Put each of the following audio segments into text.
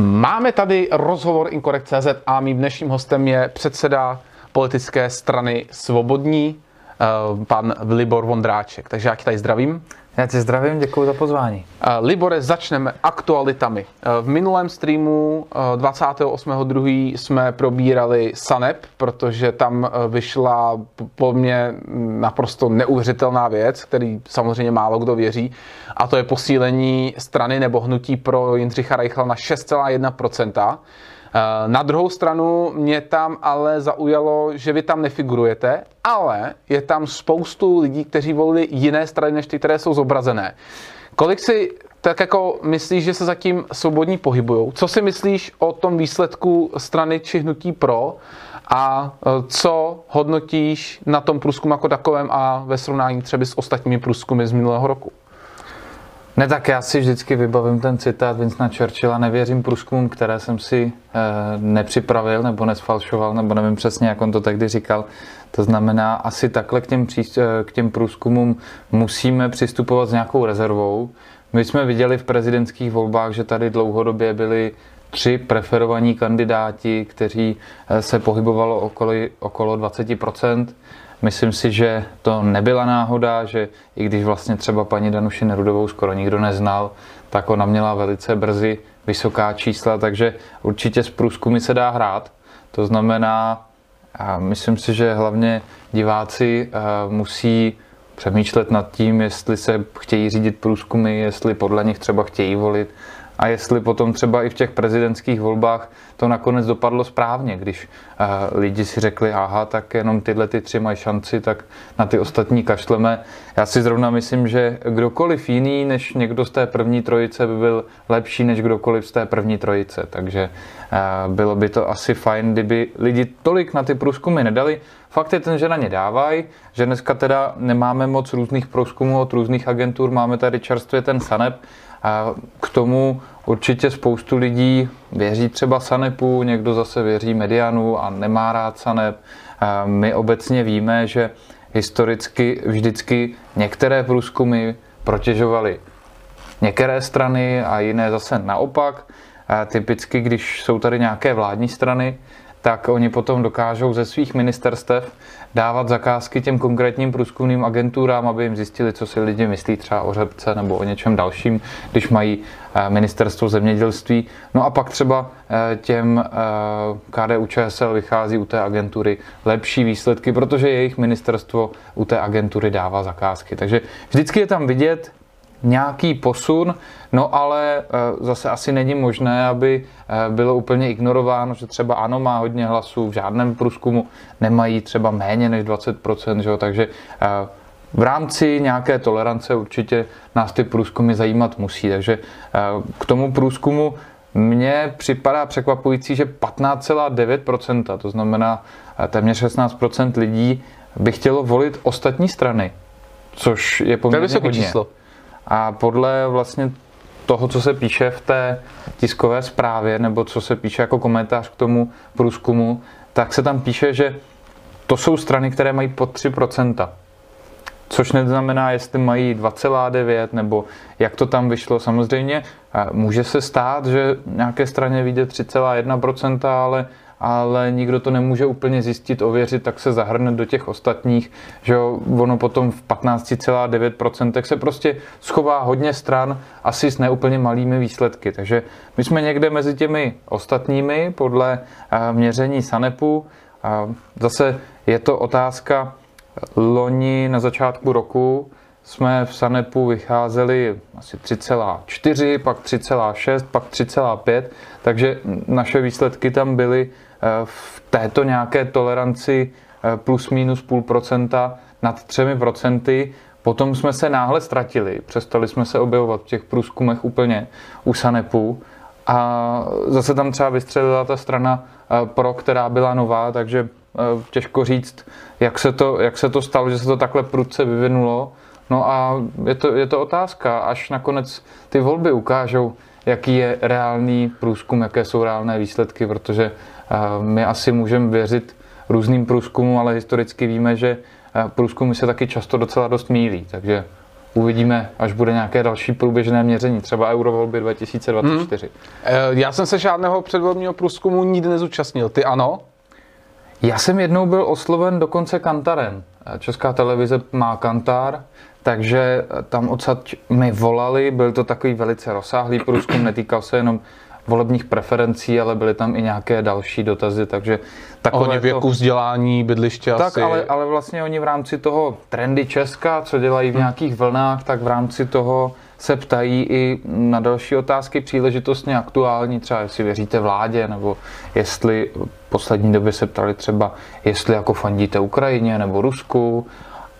Máme tady rozhovor Inkorekt.cz a mým dnešním hostem je předseda politické strany Svobodní, eh, pan Libor Vondráček. Takže já tě tady zdravím. Já tě zdravím, děkuji za pozvání. Libore, začneme aktualitami. V minulém streamu 28.2. jsme probírali Sanep, protože tam vyšla po mně naprosto neuvěřitelná věc, který samozřejmě málo kdo věří, a to je posílení strany nebo hnutí pro Jindřicha Reichla na 6,1%. Eh, na druhou stranu mě tam ale zaujalo, že vy tam nefigurujete, ale je tam spoustu lidí, kteří volili jiné strany, než ty, které jsou zobrazené. Kolik si tak jako myslíš, že se zatím svobodní pohybují? Co si myslíš o tom výsledku strany či hnutí pro? A eh, co hodnotíš na tom průzkumu jako takovém a ve srovnání třeba s ostatními průzkumy z minulého roku? Ne, tak já si vždycky vybavím ten citát Vincenta Churchilla, nevěřím průzkumům, které jsem si e, nepřipravil nebo nesfalšoval, nebo nevím přesně, jak on to tehdy říkal. To znamená, asi takhle k těm, eh, k těm průzkumům musíme přistupovat s nějakou rezervou. My jsme viděli v prezidentských volbách, že tady dlouhodobě byli tři preferovaní kandidáti, kteří eh, se pohybovalo okolo, okolo 20 Myslím si, že to nebyla náhoda, že i když vlastně třeba paní Danuši Nerudovou skoro nikdo neznal, tak ona měla velice brzy vysoká čísla, takže určitě s průzkumy se dá hrát. To znamená, myslím si, že hlavně diváci musí přemýšlet nad tím, jestli se chtějí řídit průzkumy, jestli podle nich třeba chtějí volit a jestli potom třeba i v těch prezidentských volbách to nakonec dopadlo správně, když uh, lidi si řekli, aha, tak jenom tyhle ty tři mají šanci, tak na ty ostatní kašleme. Já si zrovna myslím, že kdokoliv jiný než někdo z té první trojice by byl lepší než kdokoliv z té první trojice, takže uh, bylo by to asi fajn, kdyby lidi tolik na ty průzkumy nedali. Fakt je ten, že na ně dávají, že dneska teda nemáme moc různých průzkumů od různých agentur, máme tady čerstvě ten SANEP, a k tomu určitě spoustu lidí věří třeba Sanepu, někdo zase věří Medianu a nemá rád Sanep. A my obecně víme, že historicky vždycky některé průzkumy protěžovaly některé strany a jiné zase naopak. A typicky, když jsou tady nějaké vládní strany, tak oni potom dokážou ze svých ministerstev dávat zakázky těm konkrétním průzkumným agenturám, aby jim zjistili, co si lidi myslí třeba o řepce nebo o něčem dalším, když mají eh, ministerstvo zemědělství. No a pak třeba eh, těm eh, KDU ČSL vychází u té agentury lepší výsledky, protože jejich ministerstvo u té agentury dává zakázky. Takže vždycky je tam vidět, nějaký posun, no ale eh, zase asi není možné, aby eh, bylo úplně ignorováno, že třeba ano má hodně hlasů, v žádném průzkumu nemají třeba méně než 20%, že jo? takže eh, v rámci nějaké tolerance určitě nás ty průzkumy zajímat musí. Takže k tomu průzkumu mně připadá překvapující, že 15,9%, to znamená téměř 16% lidí, by chtělo volit ostatní strany, což je poměrně to je hodně. číslo. A podle vlastně toho, co se píše v té tiskové zprávě, nebo co se píše jako komentář k tomu průzkumu, tak se tam píše, že to jsou strany, které mají pod 3%. Což neznamená, jestli mají 2,9 nebo jak to tam vyšlo. Samozřejmě může se stát, že nějaké straně vyjde 3,1%, ale ale nikdo to nemůže úplně zjistit, ověřit, tak se zahrne do těch ostatních, že jo, ono potom v 15,9% se prostě schová hodně stran, asi s neúplně malými výsledky. Takže my jsme někde mezi těmi ostatními podle eh, měření Sanepu. Zase je to otázka, loni na začátku roku jsme v Sanepu vycházeli asi 3,4, pak 3,6, pak 3,5, takže naše výsledky tam byly v této nějaké toleranci eh, plus minus půl procenta nad třemi procenty, potom jsme se náhle ztratili, přestali jsme se objevovat v těch průzkumech úplně u Sanepu a zase tam třeba vystřelila ta strana eh, pro, která byla nová, takže eh, těžko říct, jak se to, jak se to stalo, že se to takhle prudce vyvinulo. No a je to, je to otázka, až nakonec ty volby ukážou, jaký je reálný průzkum, jaké jsou reálné výsledky, protože my asi můžeme věřit různým průzkumům, ale historicky víme, že průzkumy se taky často docela dost mílí, takže uvidíme, až bude nějaké další průběžné měření, třeba eurovolby 2024. Hmm. Já jsem se žádného předvolebního průzkumu nikdy nezúčastnil. Ty ano? Já jsem jednou byl osloven dokonce kantarem. Česká televize má kantar, takže tam odsad mi volali, byl to takový velice rozsáhlý průzkum, netýkal se jenom volebních preferencí, ale byly tam i nějaké další dotazy, takže takové Ohledně věku, to... vzdělání, bydliště tak, asi. ale, ale vlastně oni v rámci toho trendy Česka, co dělají v hmm. nějakých vlnách, tak v rámci toho se ptají i na další otázky příležitostně aktuální, třeba jestli věříte vládě, nebo jestli v poslední době se ptali třeba, jestli jako fandíte Ukrajině nebo Rusku,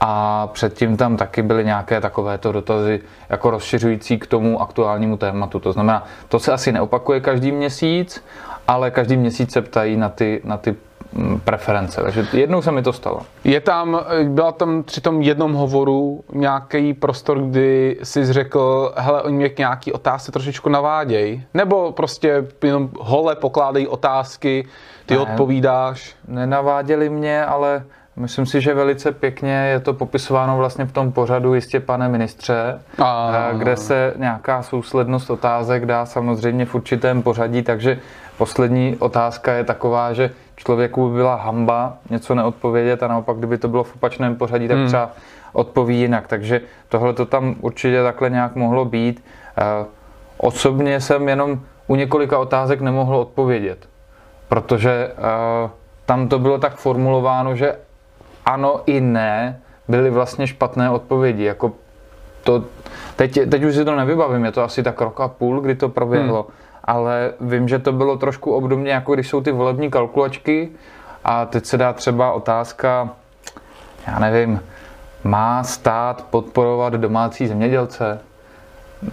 a předtím tam taky byly nějaké takovéto dotazy jako rozšiřující k tomu aktuálnímu tématu. To znamená, to se asi neopakuje každý měsíc, ale každý měsíc se ptají na ty, na ty mm, preference. Takže jednou se mi to stalo. Je tam, byla tam při tom jednom hovoru nějaký prostor, kdy jsi řekl, hele, oni mě k nějaký otázce trošičku navádějí? Nebo prostě jenom hole pokládají otázky, ty ne, odpovídáš? Nenaváděli mě, ale Myslím si, že velice pěkně je to popisováno vlastně v tom pořadu Jistě pane ministře, a... kde se nějaká souslednost otázek dá samozřejmě v určitém pořadí, takže poslední otázka je taková, že člověku by byla hamba něco neodpovědět a naopak, kdyby to bylo v opačném pořadí, tak hmm. třeba odpoví jinak. Takže tohle to tam určitě takhle nějak mohlo být. Osobně jsem jenom u několika otázek nemohl odpovědět, protože tam to bylo tak formulováno, že ano i ne byly vlastně špatné odpovědi. Jako to, teď, teď už si to nevybavím, je to asi tak rok a půl, kdy to proběhlo, hmm. ale vím, že to bylo trošku obdobně, jako když jsou ty volební kalkulačky a teď se dá třeba otázka, já nevím, má stát podporovat domácí zemědělce?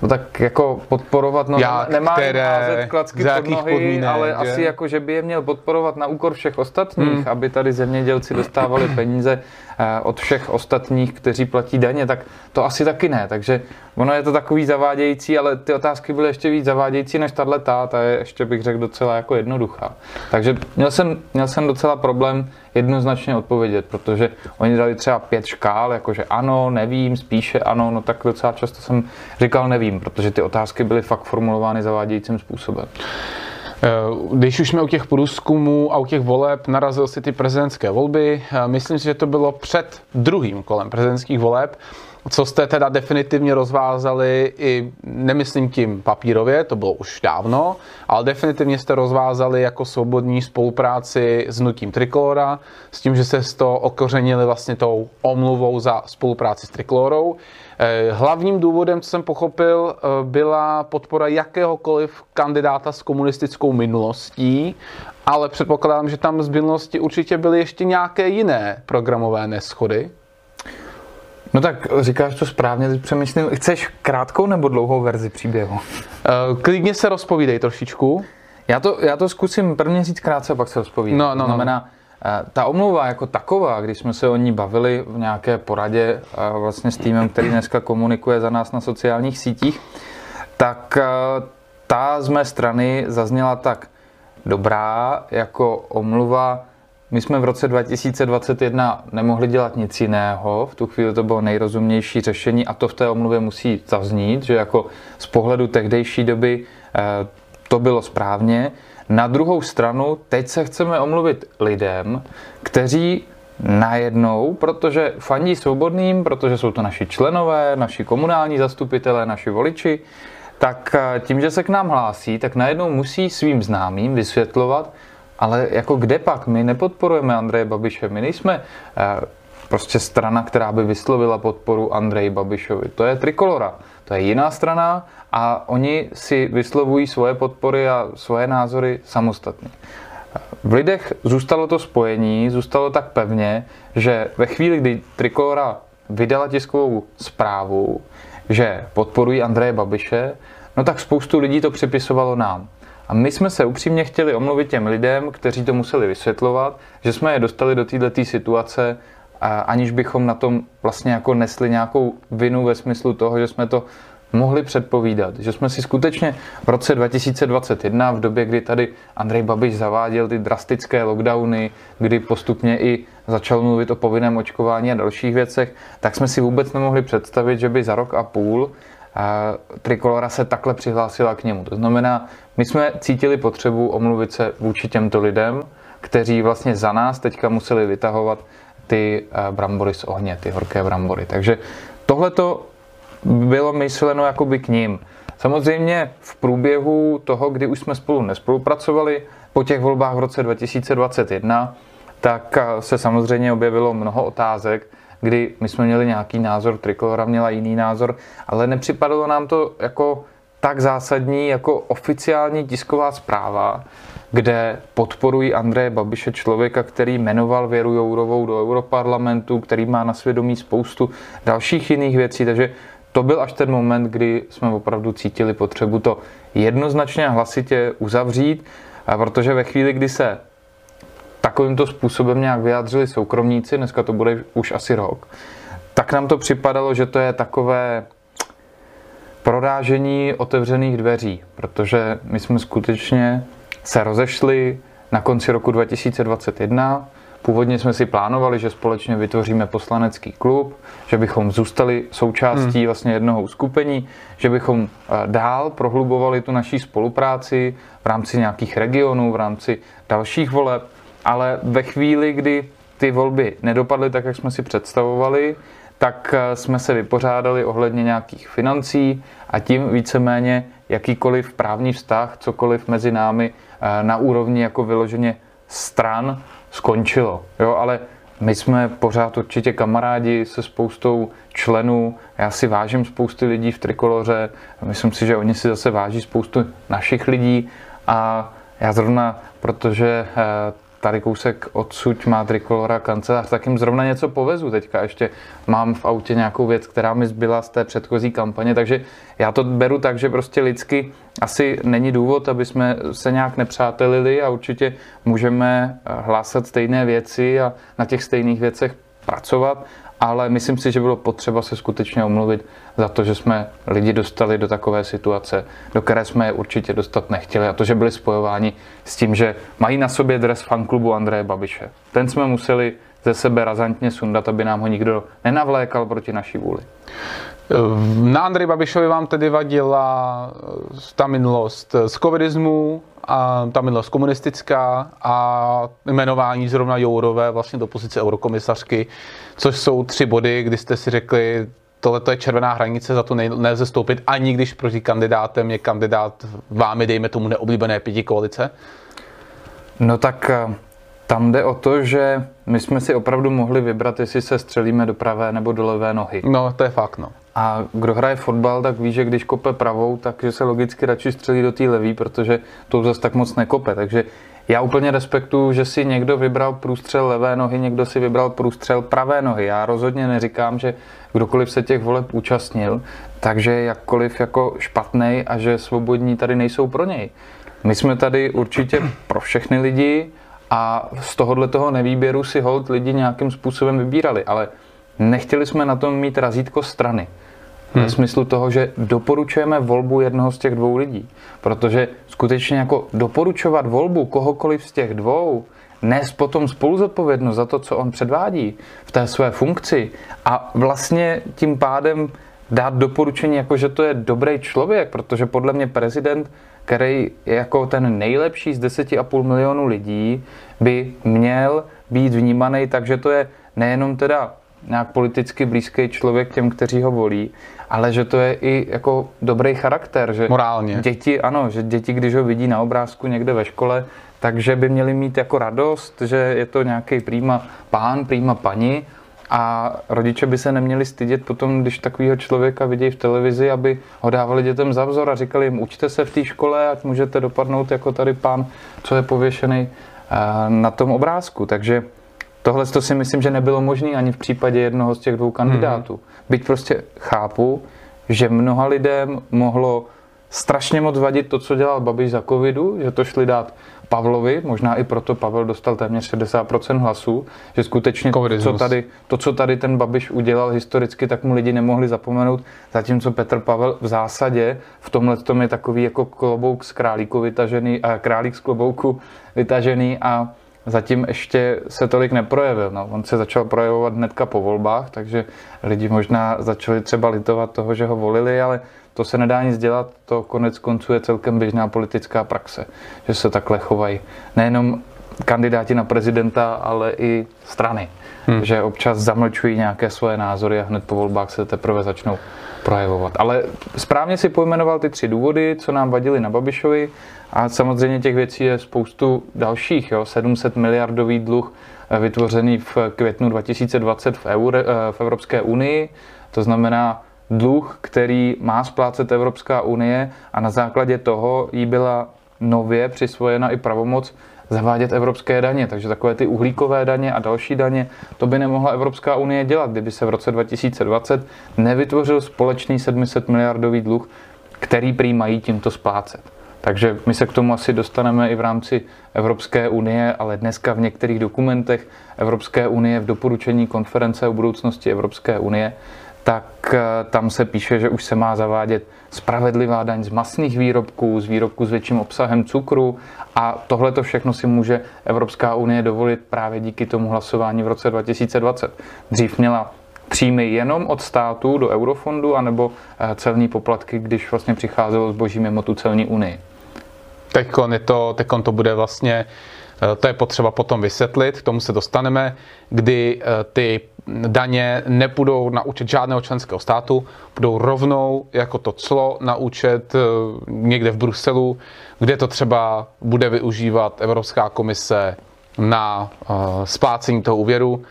No tak jako podporovat, no Jak, nemá které, házet klacky pod nohy, podmínek, ale že? asi jako, že by je měl podporovat na úkor všech ostatních, hmm. aby tady zemědělci dostávali peníze od všech ostatních, kteří platí daně, tak to asi taky ne. Takže ono je to takový zavádějící, ale ty otázky byly ještě víc zavádějící než tahle ta, ta je ještě bych řekl docela jako jednoduchá. Takže měl jsem, měl jsem docela problém jednoznačně odpovědět, protože oni dali třeba pět škál, jakože ano, nevím, spíše ano, no tak docela často jsem říkal nevím, protože ty otázky byly fakt formulovány zavádějícím způsobem. Eh, když už jsme u těch průzkumů a u těch voleb, narazil si ty prezidentské volby. Eh, myslím si, že to bylo před druhým kolem prezidentských voleb co jste teda definitivně rozvázali i, nemyslím tím papírově, to bylo už dávno, ale definitivně jste rozvázali jako svobodní spolupráci s nutím Trikolora, s tím, že se to okořenili vlastně tou omluvou za spolupráci s Trikolorou. Eh, hlavním důvodem, co jsem pochopil, eh, byla podpora jakéhokoliv kandidáta s komunistickou minulostí, ale předpokládám, že tam z minulosti určitě byly ještě nějaké jiné programové neschody. No tak říkáš to správně, teď přemýšlím. Chceš krátkou nebo dlouhou verzi příběhu? Uh, klidně se rozpovídej trošičku. Já to, já to zkusím prvně říct krátce, pak se rozpovídat. No, no, to znamená, no. Ta omluva jako taková, když jsme se o ní bavili v nějaké poradě vlastně s týmem, který dneska komunikuje za nás na sociálních sítích, tak ta z mé strany zazněla tak dobrá jako omluva my jsme v roce 2021 nemohli dělat nic jiného, v tu chvíli to bylo nejrozumnější řešení a to v té omluvě musí zaznít, že jako z pohledu tehdejší doby to bylo správně. Na druhou stranu, teď se chceme omluvit lidem, kteří najednou, protože fandí svobodným, protože jsou to naši členové, naši komunální zastupitelé, naši voliči, tak eh, tím, že se k nám hlásí, tak najednou musí svým známým vysvětlovat, ale jako kde pak? My nepodporujeme Andreje Babiše, my nejsme eh, prostě strana, která by vyslovila podporu Andreji Babišovi. To je Trikolora, to je jiná strana a oni si vyslovují svoje podpory a svoje názory samostatně. V lidech zůstalo to spojení, zůstalo tak pevně, že ve chvíli, kdy Trikolora vydala tiskovou zprávu, že podporují Andreje Babiše, no tak spoustu lidí to připisovalo nám. A my jsme se upřímně chtěli omluvit těm lidem, kteří to museli vysvětlovat, že jsme je dostali do této situace, aniž bychom na tom vlastně jako nesli nějakou vinu ve smyslu toho, že jsme to mohli předpovídat, že jsme si skutečně v roce 2021, v době, kdy tady Andrej Babiš zaváděl ty drastické lockdowny, kdy postupně i začal mluvit o povinném očkování a dalších věcech, tak jsme si vůbec nemohli představit, že by za rok a půl Trikolora se takhle přihlásila k němu. To znamená, my jsme cítili potřebu omluvit se vůči těmto lidem, kteří vlastně za nás teďka museli vytahovat ty brambory z ohně, ty horké brambory. Takže tohle to bylo myšleno jakoby k ním. Samozřejmě v průběhu toho, kdy už jsme spolu nespolupracovali, po těch volbách v roce 2021, tak se samozřejmě objevilo mnoho otázek, kdy my jsme měli nějaký názor, Trikolora měla jiný názor, ale nepřipadalo nám to jako tak zásadní jako oficiální tisková zpráva, kde podporují Andreje Babiše, člověka, který jmenoval Věru Jourovou do Europarlamentu, který má na svědomí spoustu dalších jiných věcí, takže to byl až ten moment, kdy jsme opravdu cítili potřebu to jednoznačně a hlasitě uzavřít, protože ve chvíli, kdy se takovýmto způsobem nějak vyjádřili soukromníci, dneska to bude už asi rok, tak nám to připadalo, že to je takové prorážení otevřených dveří, protože my jsme skutečně se rozešli na konci roku 2021. Původně jsme si plánovali, že společně vytvoříme poslanecký klub, že bychom zůstali součástí hmm. vlastně jednoho uskupení, že bychom eh, dál prohlubovali tu naší spolupráci v rámci nějakých regionů, v rámci dalších voleb, ale ve chvíli, kdy ty volby nedopadly tak, jak jsme si představovali, tak eh, jsme se vypořádali ohledně nějakých financí a tím víceméně jakýkoliv právní vztah, cokoliv mezi námi eh, na úrovni jako vyloženě stran skončilo. Jo, ale my jsme pořád určitě kamarádi se spoustou členů. Já si vážím spousty lidí v Trikoloře. Myslím si, že oni si zase váží spoustu našich lidí. A já zrovna, protože eh, tady kousek odsud má Trikolora kancelář, tak jim zrovna něco povezu teďka. Ještě mám v autě nějakou věc, která mi zbyla z té předchozí kampaně, takže já to beru tak, že prostě lidsky asi není důvod, aby jsme se nějak nepřátelili a určitě můžeme hlásat stejné věci a na těch stejných věcech pracovat ale myslím si, že bylo potřeba se skutečně omluvit za to, že jsme lidi dostali do takové situace, do které jsme je určitě dostat nechtěli a to, že byli spojováni s tím, že mají na sobě dres fanklubu Andreje Babiše. Ten jsme museli ze sebe razantně sundat, aby nám ho nikdo nenavlékal proti naší vůli. Na Andrej Babišovi vám tedy vadila ta minulost z covidismu, a ta minulost komunistická a jmenování zrovna Jourové vlastně do pozice eurokomisařky, což jsou tři body, kdy jste si řekli, tohle je červená hranice, za to nelze stoupit, ani když proti kandidátem je kandidát vámi, dejme tomu, neoblíbené pěti koalice? No tak eh, tam jde o to, že my jsme si opravdu mohli vybrat, jestli se střelíme do pravé nebo do levé nohy. No, to je fakt, no. A kdo hraje fotbal, tak ví, že když kope pravou, takže se logicky radši střelí do té levý, protože to zase tak moc nekope. Takže já úplně respektuju, že si někdo vybral průstřel levé nohy, někdo si vybral průstřel pravé nohy. Já rozhodně neříkám, že kdokoliv se těch voleb účastnil, takže jakkoliv jako špatný a že svobodní tady nejsou pro něj. My jsme tady určitě pro všechny lidi a z tohohle toho nevýběru si hold lidi nějakým způsobem vybírali, ale nechtěli jsme na tom mít razítko strany. Hmm. Ve smyslu toho, že doporučujeme volbu jednoho z těch dvou lidí. Protože skutečně jako doporučovat volbu kohokoliv z těch dvou, nes potom spoluzodpovědnost za to, co on předvádí v té své funkci a vlastně tím pádem dát doporučení, jako že to je dobrý člověk, protože podle mě prezident, který je jako ten nejlepší z 10,5 milionů lidí, by měl být vnímaný tak, že to je nejenom teda nějak politicky blízký člověk těm, kteří ho volí, ale že to je i jako dobrý charakter. Že Morálně. Děti, ano, že děti, když ho vidí na obrázku někde ve škole, takže by měli mít jako radost, že je to nějaký prýma pán, prýma paní a rodiče by se neměli stydět potom, když takového člověka vidí v televizi, aby ho dávali dětem za vzor a říkali jim, učte se v té škole, ať můžete dopadnout jako tady pán, co je pověšený eh, na tom obrázku. Takže Tohle to si myslím, že nebylo možné ani v případě jednoho z těch dvou kandidátů. Hmm. Byť prostě chápu, že mnoha lidem mohlo strašně moc vadit to, co dělal Babiš za covidu, že to šli dát Pavlovi, možná i proto Pavel dostal téměř 60% hlasů, že skutečně to co, tady, to, co tady ten Babiš udělal historicky, tak mu lidi nemohli zapomenout, zatímco Petr Pavel v zásadě v tomhle tom je takový jako klobouk z králíku vytažený, a králík z klobouku vytažený a zatím ještě se tolik neprojevil. No, on se začal projevovat hnedka po volbách, takže lidi možná začali třeba litovat toho, že ho volili, ale to se nedá nic dělat, to konec konců je celkem běžná politická praxe, že se takhle chovají nejenom kandidáti na prezidenta, ale i strany. Hmm. Že občas zamlčují nějaké svoje názory a hned po volbách se teprve začnou projevovat. Ale správně si pojmenoval ty tři důvody, co nám vadili na Babišovi a samozřejmě těch věcí je spoustu dalších. Jo? 700 miliardový dluh eh, vytvořený v květnu 2020 v, Euro, eh, v Evropské unii, to znamená dluh, který má splácet Evropská unie a na základě toho jí byla nově přisvojena i pravomoc zavádět evropské daně. Takže takové ty uhlíkové daně a další daně, to by nemohla Evropská unie dělat, kdyby se v roce 2020 nevytvořil společný 700 miliardový dluh, který prý mají tímto splácet. Takže my se k tomu asi dostaneme i v rámci Evropské unie, ale dneska v některých dokumentech Evropské unie v doporučení konference o budoucnosti Evropské unie tak eh, tam se píše, že už se má zavádět spravedlivá daň z masných výrobků, z výrobků s větším obsahem cukru a tohle to všechno si může Evropská unie dovolit právě díky tomu hlasování v roce 2020. Dřív měla příjmy jenom od státu do eurofondu anebo eh, celní poplatky, když vlastně přicházelo zboží mimo tu celní unii. Teď to, to bude vlastně to je potřeba potom vysvětlit, k tomu se dostaneme, kdy eh, ty daně nepůjdou na účet žádného členského státu, budou rovnou jako to clo na účet eh, někde v Bruselu, kde to třeba bude využívat Evropská komise na splácení toho úvěru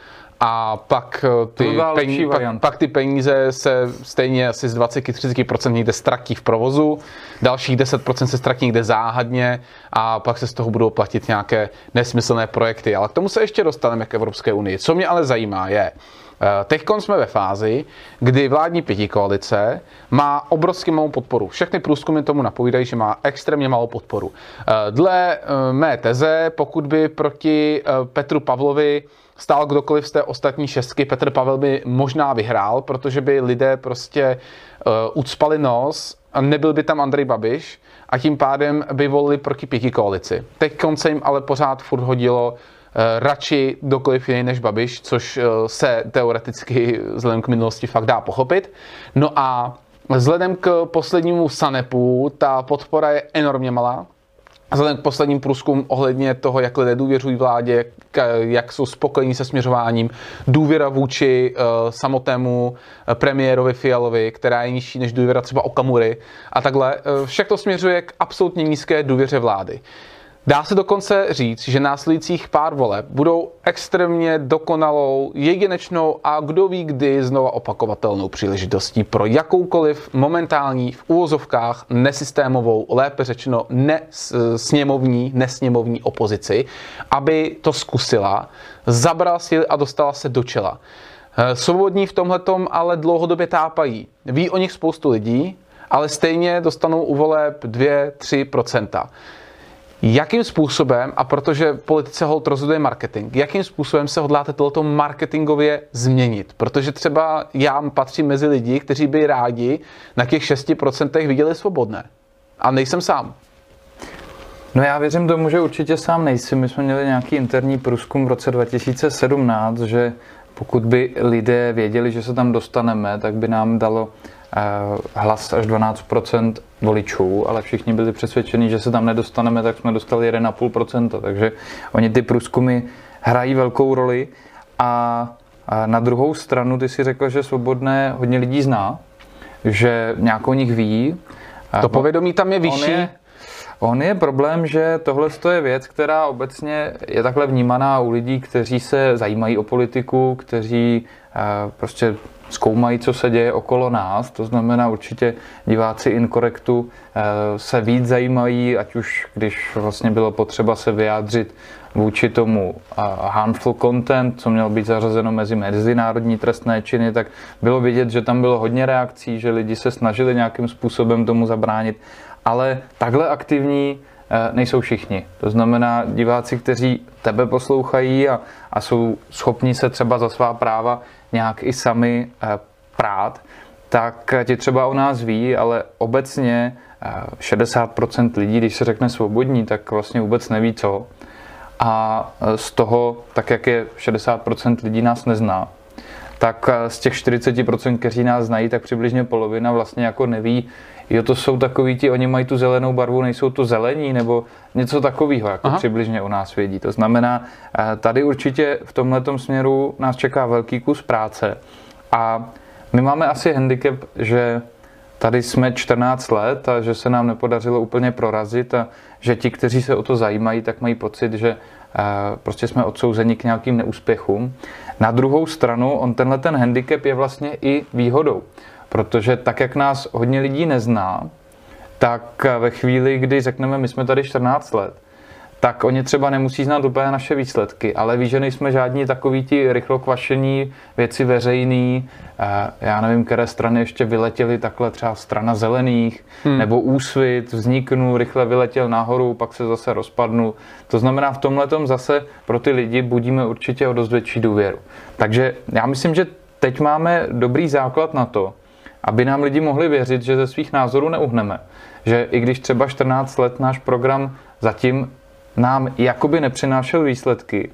a pak ty, peníze, pak, pak ty peníze se stejně asi z 20-30% někde ztratí v provozu, dalších 10% se ztratí někde záhadně a pak se z toho budou platit nějaké nesmyslné projekty. Ale k tomu se ještě dostaneme k Evropské unii. Co mě ale zajímá je, eh, Teď jsme ve fázi, kdy vládní pětikoalice má obrovsky malou podporu. Všechny průzkumy tomu napovídají, že má extrémně malou podporu. Eh, dle eh, mé teze, pokud by proti Petru Pavlovi stál kdokoliv z té ostatní šestky, Petr Pavel by možná vyhrál, protože by lidé prostě uh, ucpali nos a nebyl by tam Andrej Babiš a tím pádem by volili proti pěti koalici. Teď konce jim ale pořád furt hodilo uh, radši kdokoliv jiný než Babiš, což uh, se teoreticky vzhledem k minulosti fakt dá pochopit. No a vzhledem k poslednímu Sanepu ta podpora je enormně malá vzhledem k posledním průzkum ohledně toho, jak lidé důvěřují vládě, jak jsou spokojení se směřováním, důvěra vůči uh, samotnému eh, premiérovi Fialovi, která je nižší než důvěra třeba Okamury a takhle, uh, všechno směřuje k absolutně nízké důvěře vlády. Dá se dokonce říct, že následujících pár voleb budou extrémně dokonalou, jedinečnou a kdo ví kdy znova opakovatelnou příležitostí pro jakoukoliv momentální v úvozovkách nesystémovou, lépe řečeno nesněmovní, nesněmovní opozici, aby to zkusila, zabrala síly a dostala se do čela. Eh, svobodní v tomhletom ale dlouhodobě tápají. Ví o nich spoustu lidí, ale stejně dostanou u voleb 2-3%. Jakým způsobem, a protože politice hold rozhoduje marketing, jakým způsobem se hodláte tohoto marketingově změnit? Protože třeba já patřím mezi lidi, kteří by rádi na těch 6% viděli svobodné. A nejsem sám. No já věřím tomu, že určitě sám nejsi. My jsme měli nějaký interní průzkum v roce 2017, že pokud by lidé věděli, že se tam dostaneme, tak by nám dalo hlas až 12% voličů, ale všichni byli přesvědčeni, že se tam nedostaneme, tak jsme dostali 1,5%. Takže oni ty průzkumy hrají velkou roli. A na druhou stranu ty si řekl, že svobodné hodně lidí zná, že nějak o nich ví. To povědomí tam je vyšší. On je, on je problém, že tohle je věc, která obecně je takhle vnímaná u lidí, kteří se zajímají o politiku, kteří eh, prostě zkoumají, co se děje okolo nás, to znamená určitě diváci Inkorektu eh, se víc zajímají, ať už když vlastně bylo potřeba se vyjádřit vůči tomu eh, harmful content, co mělo být zařazeno mezi mezinárodní trestné činy, tak bylo vidět, že tam bylo hodně reakcí, že lidi se snažili nějakým způsobem tomu zabránit. Ale takhle aktivní nejsou všichni. To znamená diváci, kteří tebe poslouchají a, a jsou schopni se třeba za svá práva nějak i sami eh, prát, tak ti třeba o nás ví, ale obecně 60% lidí, když se řekne svobodní, tak vlastně vůbec neví co. A z toho, tak jak je 60% lidí nás nezná, tak z těch 40%, kteří nás znají, tak přibližně polovina vlastně jako neví, jo, to jsou takový ti, oni mají tu zelenou barvu, nejsou to zelení, nebo něco takového, jako Aha. přibližně u nás vědí. To znamená, tady určitě v tomhle směru nás čeká velký kus práce a my máme asi handicap, že tady jsme 14 let a že se nám nepodařilo úplně prorazit a že ti, kteří se o to zajímají, tak mají pocit, že eh, prostě jsme odsouzeni k nějakým neúspěchům. Na druhou stranu, on tenhle ten handicap je vlastně i výhodou, protože tak, jak nás hodně lidí nezná, tak ve chvíli, kdy řekneme, my jsme tady 14 let, tak oni třeba nemusí znát úplně naše výsledky, ale ví, že nejsme žádní takový ti rychlokvašení věci veřejný, eh, já nevím, které strany ještě vyletěly takhle třeba strana zelených, hmm. nebo úsvit, vzniknu, rychle vyletěl nahoru, pak se zase rozpadnu. To znamená, v tomhle zase pro ty lidi budíme určitě o dost větší důvěru. Takže já myslím, že teď máme dobrý základ na to, aby nám lidi mohli věřit, že ze svých názorů neuhneme. Že i když třeba 14 let náš program zatím nám jakoby nepřinášel výsledky,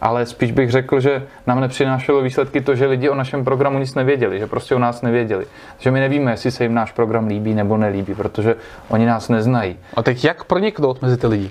ale spíš bych řekl, že nám nepřinášelo výsledky to, že lidi o našem programu nic nevěděli, že prostě o nás nevěděli. Že my nevíme, jestli se jim náš program líbí nebo nelíbí, protože oni nás neznají. A teď jak proniknout mezi ty lidi?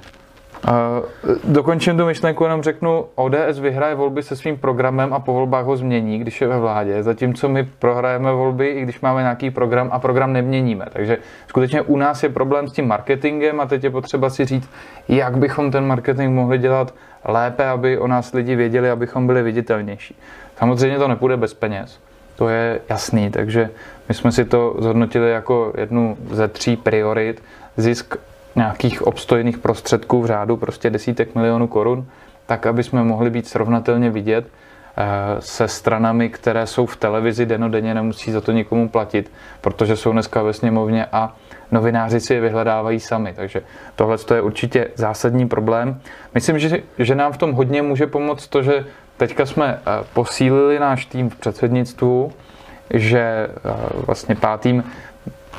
Dokončím tu myšlenku, jenom řeknu, ODS vyhraje volby se svým programem a po volbách ho změní, když je ve vládě, zatímco my prohrajeme volby, i když máme nějaký program a program neměníme. Takže skutečně u nás je problém s tím marketingem a teď je potřeba si říct, jak bychom ten marketing mohli dělat lépe, aby o nás lidi věděli, abychom byli viditelnější. Samozřejmě to nepůjde bez peněz, to je jasný, takže my jsme si to zhodnotili jako jednu ze tří priorit, zisk nějakých obstojných prostředků v řádu prostě desítek milionů korun, tak aby jsme mohli být srovnatelně vidět eh, se stranami, které jsou v televizi denodenně, nemusí za to nikomu platit, protože jsou dneska ve sněmovně a novináři si je vyhledávají sami. Takže tohle je určitě zásadní problém. Myslím, že, že nám v tom hodně může pomoct to, že teďka jsme eh, posílili náš tým v předsednictvu, že eh, vlastně pátým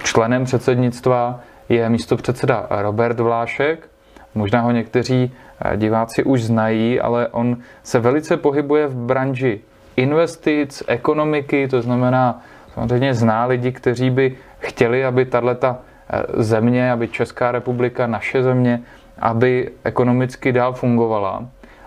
členem předsednictva je místo předseda Robert Vlášek. Možná ho někteří eh, diváci už znají, ale on se velice pohybuje v branži investic, ekonomiky, to znamená, samozřejmě zná lidi, kteří by chtěli, aby tato eh, země, aby Česká republika, naše země, aby ekonomicky dál fungovala,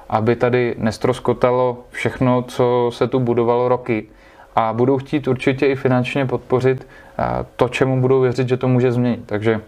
aby tady nestroskotalo všechno, co se tu budovalo roky a budou chtít určitě i finančně podpořit eh, to, čemu budou věřit, že to může změnit. Takže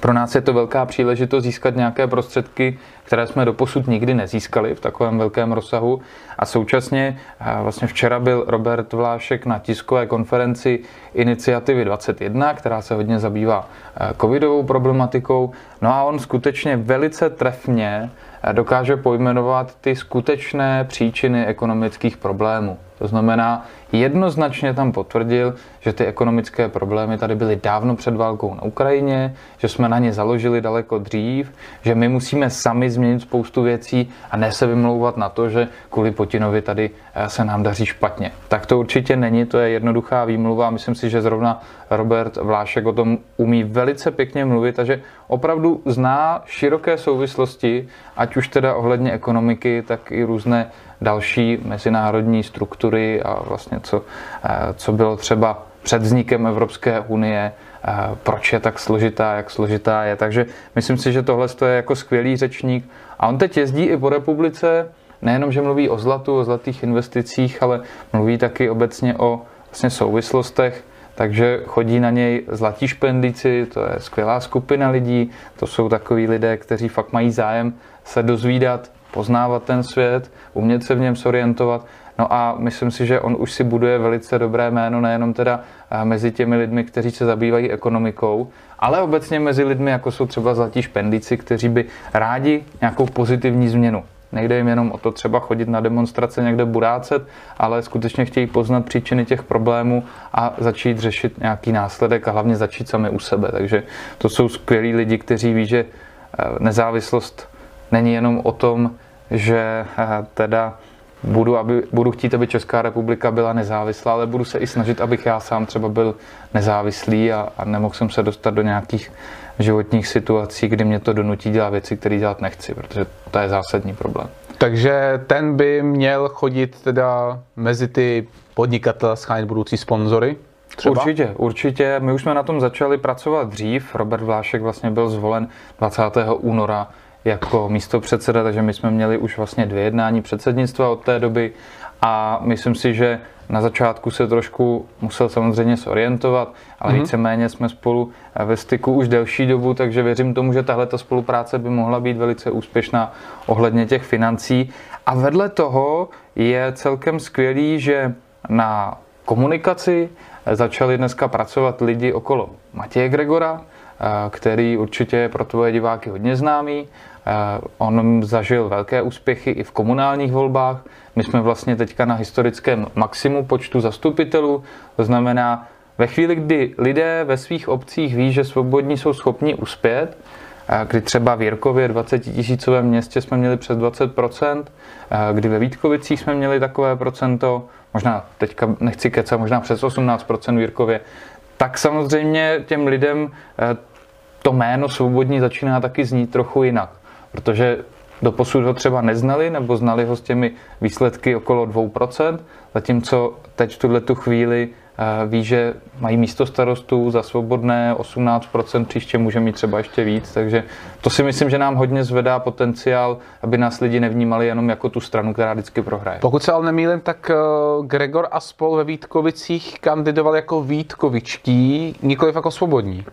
pro nás je to velká příležitost získat nějaké prostředky, které jsme doposud nikdy nezískali v takovém velkém rozsahu. A současně eh, vlastně včera byl Robert Vlášek na tiskové konferenci Iniciativy 21, která se hodně zabývá eh, covidovou problematikou. No a on skutečně velice trefně eh, dokáže pojmenovat ty skutečné příčiny ekonomických problémů. To znamená, jednoznačně tam potvrdil, že ty ekonomické problémy tady byly dávno před válkou na Ukrajině, že jsme na ně založili daleko dřív, že my musíme sami změnit spoustu věcí a ne se vymlouvat na to, že kvůli Putinovi tady eh, se nám daří špatně. Tak to určitě není, to je jednoduchá výmluva. Myslím si, že zrovna Robert Vlášek o tom umí velice pěkně mluvit a že opravdu zná široké souvislosti, ať už teda ohledně ekonomiky, tak i různé další mezinárodní struktury a vlastně co, eh, co bylo třeba před vznikem Evropské unie, eh, proč je tak složitá, jak složitá je. Takže myslím si, že tohle je jako skvělý řečník. A on teď jezdí i po republice, nejenom, že mluví o zlatu, o zlatých investicích, ale mluví taky obecně o vlastně souvislostech, takže chodí na něj zlatí špendlíci, to je skvělá skupina lidí, to jsou takový lidé, kteří fakt mají zájem se dozvídat poznávat ten svět, umět se v něm sorientovat. No a myslím si, že on už si buduje velice dobré jméno nejenom teda eh, mezi těmi lidmi, kteří se zabývají ekonomikou, ale obecně mezi lidmi, jako jsou třeba zlatí špendíci, kteří by rádi nějakou pozitivní změnu nejde jim jenom o to třeba chodit na demonstrace někde burácet, ale skutečně chtějí poznat příčiny těch problémů a začít řešit nějaký následek a hlavně začít sami u sebe. Takže to jsou skvělí lidi, kteří ví, že eh, nezávislost není jenom o tom, že eh, teda budu, aby, budu chtít, aby Česká republika byla nezávislá, ale budu se i snažit, abych já sám třeba byl nezávislý a, a nemohl jsem se dostat do nějakých životních situací, kdy mě to donutí dělat věci, které dělat nechci, protože to je zásadní problém. Takže ten by měl chodit teda mezi ty podnikatele, schánět budoucí sponzory? Třeba? Určitě, určitě. My už jsme na tom začali pracovat dřív. Robert Vlášek vlastně byl zvolen 20. února jako místo předseda, takže my jsme měli už vlastně dvě jednání předsednictva od té doby a myslím si, že na začátku se trošku musel samozřejmě zorientovat, ale mm-hmm. víceméně jsme spolu ve styku už delší dobu, takže věřím tomu, že tahle ta spolupráce by mohla být velice úspěšná ohledně těch financí. A vedle toho je celkem skvělý, že na komunikaci začali dneska pracovat lidi okolo Matěje Gregora, který určitě je pro tvoje diváky hodně známý. On zažil velké úspěchy i v komunálních volbách. My jsme vlastně teďka na historickém maximu počtu zastupitelů, to znamená, ve chvíli, kdy lidé ve svých obcích ví, že svobodní jsou schopni uspět, kdy třeba v Jirkově 20 tisícovém městě jsme měli přes 20%, kdy ve Vítkovicích jsme měli takové procento, možná teďka nechci kecat, možná přes 18% v Jirkově, tak samozřejmě těm lidem eh, to jméno svobodní začíná taky znít trochu jinak, protože doposud ho třeba neznali nebo znali ho s těmi výsledky okolo 2%, zatímco teď v tuhle tu chvíli eh, ví, že mají místo starostů za svobodné 18%, příště může mít třeba ještě víc, takže to si myslím, že nám hodně zvedá potenciál, aby nás lidi nevnímali jenom jako tu stranu, která vždycky prohraje. Pokud se ale nemýlím, tak eh, Gregor a spol ve Vítkovicích kandidoval jako Vítkovičtí, nikoliv jako svobodní.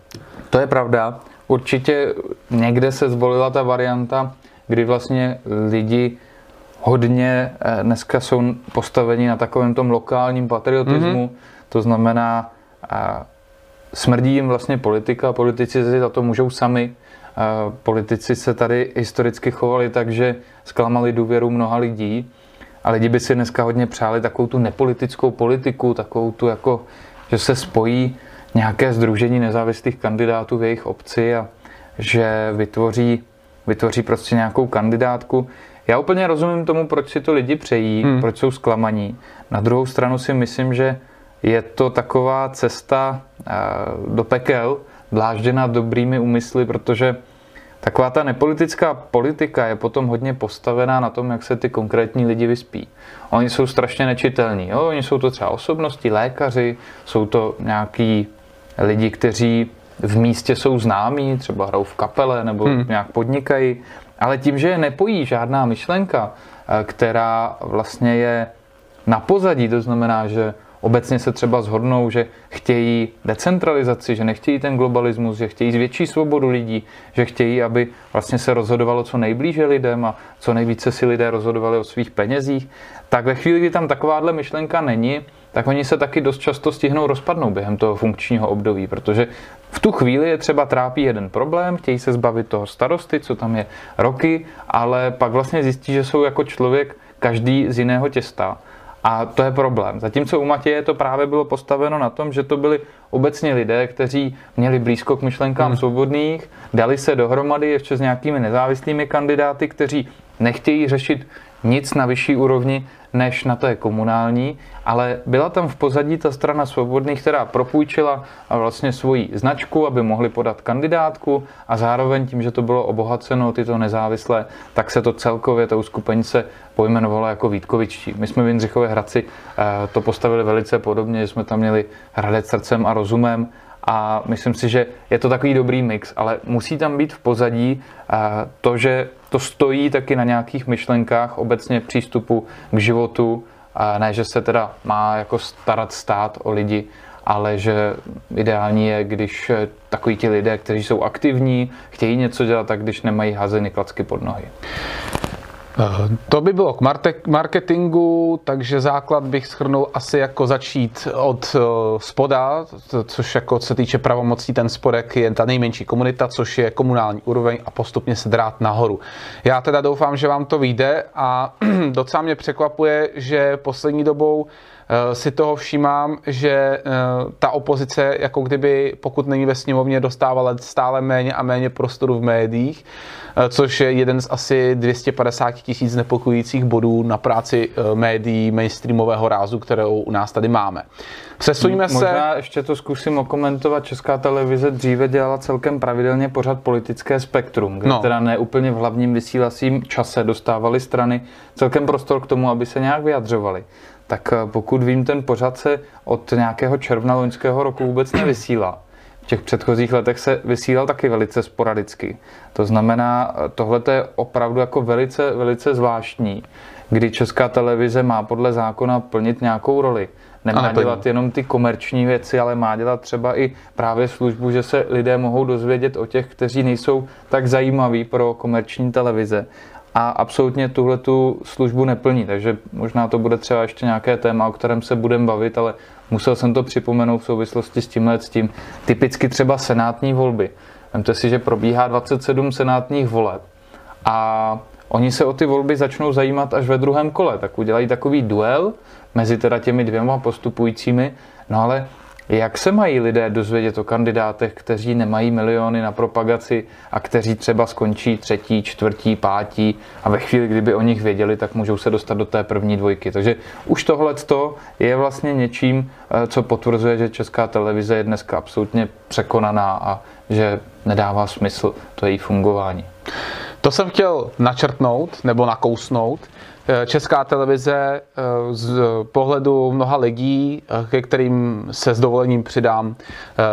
To je pravda. Určitě někde se zvolila ta varianta, kdy vlastně lidi hodně eh, dneska jsou postaveni na takovém tom lokálním patriotismu, mm-hmm. to znamená, smrdí jim vlastně politika, politici si za to můžou sami, politici se tady historicky chovali tak, že zklamali důvěru mnoha lidí. A lidi by si dneska hodně přáli takovou tu nepolitickou politiku, takovou tu jako, že se spojí nějaké združení nezávislých kandidátů v jejich obci a že vytvoří, vytvoří prostě nějakou kandidátku. Já úplně rozumím tomu, proč si to lidi přejí, hmm. proč jsou zklamaní. Na druhou stranu si myslím, že je to taková cesta eh, do pekel, dlážděna dobrými úmysly, protože taková ta nepolitická politika je potom hodně postavená na tom, jak se ty konkrétní lidi vyspí. Oni jsou strašně nečitelní. Jo? Oni jsou to třeba osobnosti, lékaři, jsou to nějaký lidi, kteří v místě jsou známí, třeba hrajou v kapele nebo hmm. nějak podnikají, ale tím, že je nepojí žádná myšlenka, eh, která vlastně je na pozadí, to znamená, že obecně se třeba zhodnou, že chtějí decentralizaci, že nechtějí ten globalismus, že chtějí větší svobodu lidí, že chtějí, aby vlastně se rozhodovalo co nejblíže lidem a co nejvíce si lidé rozhodovali o svých penězích, tak ve chvíli, kdy tam takováhle myšlenka není, tak oni se taky dost často stihnou rozpadnout během toho funkčního období, protože v tu chvíli je třeba trápí jeden problém, chtějí se zbavit toho starosty, co tam je roky, ale pak vlastně zjistí, že jsou jako člověk každý z jiného těsta a to je problém. Zatímco u Matěje to právě bylo postaveno na tom, že to byli obecně lidé, kteří měli blízko k myšlenkám hmm. svobodných, dali se dohromady ještě s nějakými nezávislými kandidáty, kteří nechtějí řešit nic na vyšší úrovni než na té komunální, ale byla tam v pozadí ta strana svobodných, která propůjčila vlastně svoji značku, aby mohli podat kandidátku a zároveň tím, že to bylo obohaceno tyto nezávislé, tak se to celkově, to uskupení se pojmenovalo jako Vítkovičtí. My jsme v Jindřichově Hradci eh, to postavili velice podobně, že jsme tam měli Hradec srdcem a rozumem a myslím si, že je to takový dobrý mix, ale musí tam být v pozadí eh, to, že to stojí taky na nějakých myšlenkách obecně přístupu k životu, ne, že se teda má jako starat stát o lidi, ale že ideální je, když eh, takový ti lidé, kteří jsou aktivní, chtějí něco dělat, tak když nemají hazeny klacky pod nohy. Eh, to by bylo k marketingu, takže základ bych schrnul asi jako začít od eh, spoda, což jako se týče pravomocí, ten spodek je ta nejmenší komunita, což je komunální úroveň a postupně se drát nahoru. Já teda doufám, že vám to vyjde a docela mě překvapuje, že poslední dobou si toho všímám, že eh, ta opozice, jako kdyby, pokud není ve sněmovně, dostávala stále méně a méně prostoru v médiích, eh, což je jeden z asi 250 tisíc nepokojících bodů na práci médií mainstreamového rázu, kterou u nás tady máme. Přesuníme se... Možná ještě to zkusím okomentovat. Česká televize dříve dělala celkem pravidelně pořád politické spektrum, kde no. teda ne úplně v hlavním vysílacím čase dostávali strany celkem prostor k tomu, aby se nějak vyjadřovali tak eh, pokud vím, ten pořad se od nějakého června loňského roku vůbec nevysílá. V těch předchozích letech se vysílal taky velice sporadicky. To znamená, eh, tohle je opravdu jako velice, velice zvláštní, kdy Česká televize má podle zákona plnit nějakou roli. Nemá dělat jenom ty komerční věci, ale má dělat třeba i právě službu, že se lidé mohou dozvědět o těch, kteří nejsou tak zajímaví pro komerční televize a absolutně tuhle tu službu neplní. Takže možná to bude třeba ještě nějaké téma, o kterém se budeme bavit, ale musel jsem to připomenout v souvislosti s tímhle s tím. Typicky třeba senátní volby. Vemte si, že probíhá 27 senátních voleb a oni se o ty volby začnou zajímat až ve druhém kole, tak udělají takový duel mezi teda těmi dvěma postupujícími, no ale jak se mají lidé dozvědět o kandidátech, kteří nemají miliony na propagaci a kteří třeba skončí třetí, čtvrtí, pátí a ve chvíli, kdyby o nich věděli, tak můžou se dostat do té první dvojky. Takže už tohle je vlastně něčím, eh, co potvrzuje, že česká televize je dneska absolutně překonaná a že nedává smysl to její fungování. To jsem chtěl načrtnout nebo nakousnout. Eh, Česká televize eh, z pohledu mnoha lidí, eh, ke kterým se s dovolením přidám,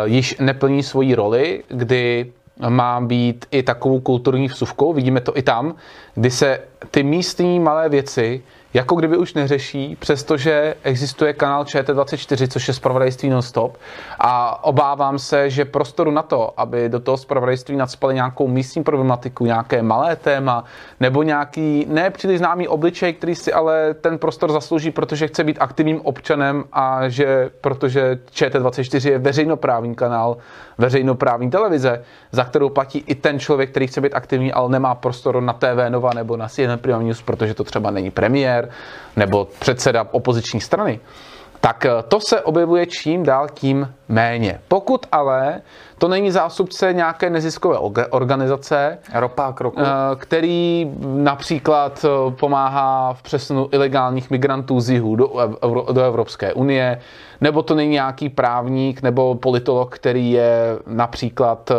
již neplní svoji roli, kdy má být i takovou kulturní vsuvkou, vidíme to i tam, kdy se ty místní malé věci jako kdyby už neřeší, přestože existuje kanál ČT24, což je zpravodajství non-stop. A obávám se, že prostoru na to, aby do toho zpravodajství nadspali nějakou místní problematiku, nějaké malé téma nebo nějaký nepříliš známý obličej, který si ale ten prostor zaslouží, protože chce být aktivním občanem a že protože ČT24 je veřejnoprávní kanál, veřejnoprávní televize, za kterou platí i ten člověk, který chce být aktivní, ale nemá prostor na TV Nova nebo na CNN Prima News, protože to třeba není premiér nebo předseda opoziční strany, tak eh, to se objevuje čím dál tím méně. Pokud ale to není zástupce nějaké neziskové organizace, Ropák roku. Eh, který například eh, pomáhá v přesunu ilegálních migrantů z jihu do, do Evropské unie, nebo to není nějaký právník nebo politolog, který je například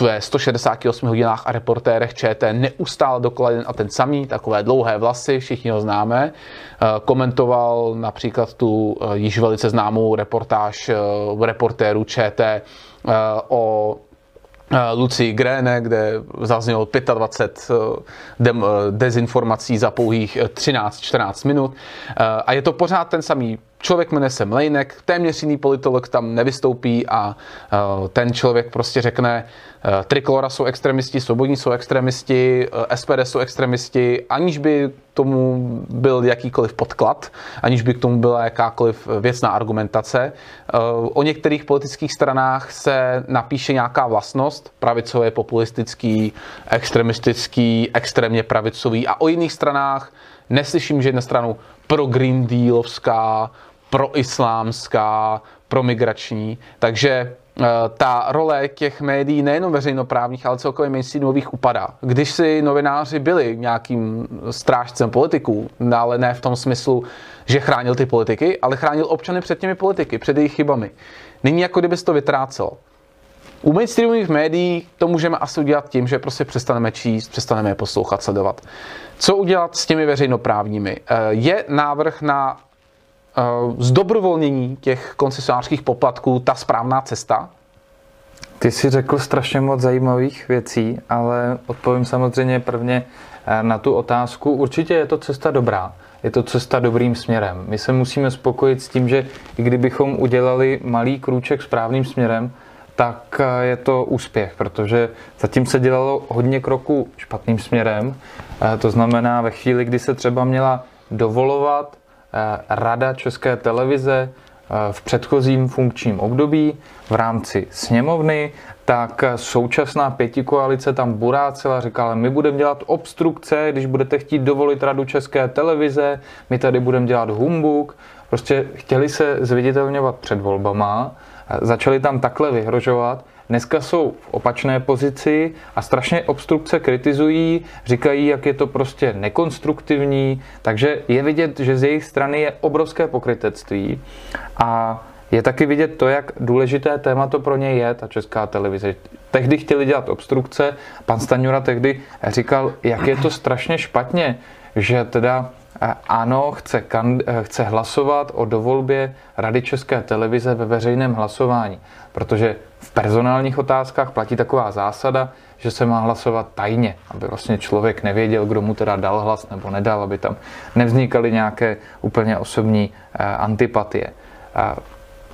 ve 168 hodinách a reportérech ČT neustále dokola jeden a ten samý, takové dlouhé vlasy, všichni ho známe. Eh, komentoval například tu eh, již velice známou reportáž eh, reportérů ČT o Luci Gréne, kde zaznělo 25 dezinformací za pouhých 13-14 minut. A je to pořád ten samý člověk jmenuje se Mlejnek, téměř jiný politolog tam nevystoupí a ten člověk prostě řekne, Trikolora jsou extremisti, Svobodní jsou extremisti, SPD jsou extremisti, aniž by tomu byl jakýkoliv podklad, aniž by k tomu byla jakákoliv věcná argumentace. O některých politických stranách se napíše nějaká vlastnost, pravicové, populistický, extremistický, extrémně pravicový a o jiných stranách neslyším, že jedna stranu pro Green Dealovská, proislámská, promigrační. Takže eh, ta role těch médií, nejenom veřejnoprávních, ale celkově mainstreamových upadá. Když si novináři byli nějakým strážcem politiků, ale ne v tom smyslu, že chránil ty politiky, ale chránil občany před těmi politiky, před jejich chybami. Nyní jako kdyby se to vytrácelo. U mainstreamových médií to můžeme asi udělat tím, že prostě přestaneme číst, přestaneme je poslouchat, sledovat. Co udělat s těmi veřejnoprávními? Eh, je návrh na eh, zdobrovolnění těch koncesionářských poplatků ta správná cesta? Ty jsi řekl strašně moc zajímavých věcí, ale odpovím samozřejmě prvně eh, na tu otázku. Určitě je to cesta dobrá. Je to cesta dobrým směrem. My se musíme spokojit s tím, že i kdybychom udělali malý krůček správným směrem, tak eh, je to úspěch, protože zatím se dělalo hodně kroků špatným směrem. Eh, to znamená, ve chvíli, kdy se třeba měla dovolovat eh, Rada České televize v předchozím funkčním období v rámci sněmovny, tak současná pětikoalice tam burácela, říkala, my budeme dělat obstrukce, když budete chtít dovolit Radu České televize, my tady budeme dělat humbuk. Prostě chtěli se zviditelňovat před volbama, začali tam takhle vyhrožovat, dneska jsou v opačné pozici a strašně obstrukce kritizují, říkají, jak je to prostě nekonstruktivní, takže je vidět, že z jejich strany je obrovské pokrytectví. A je taky vidět to, jak důležité téma to pro ně je, ta česká televize. Tehdy chtěli dělat obstrukce, pan Staňura tehdy říkal, jak je to strašně špatně, že teda ano, chce, chce hlasovat o dovolbě Rady České televize ve veřejném hlasování, protože v personálních otázkách platí taková zásada, že se má hlasovat tajně, aby vlastně člověk nevěděl, kdo mu teda dal hlas nebo nedal, aby tam nevznikaly nějaké úplně osobní eh, antipatie.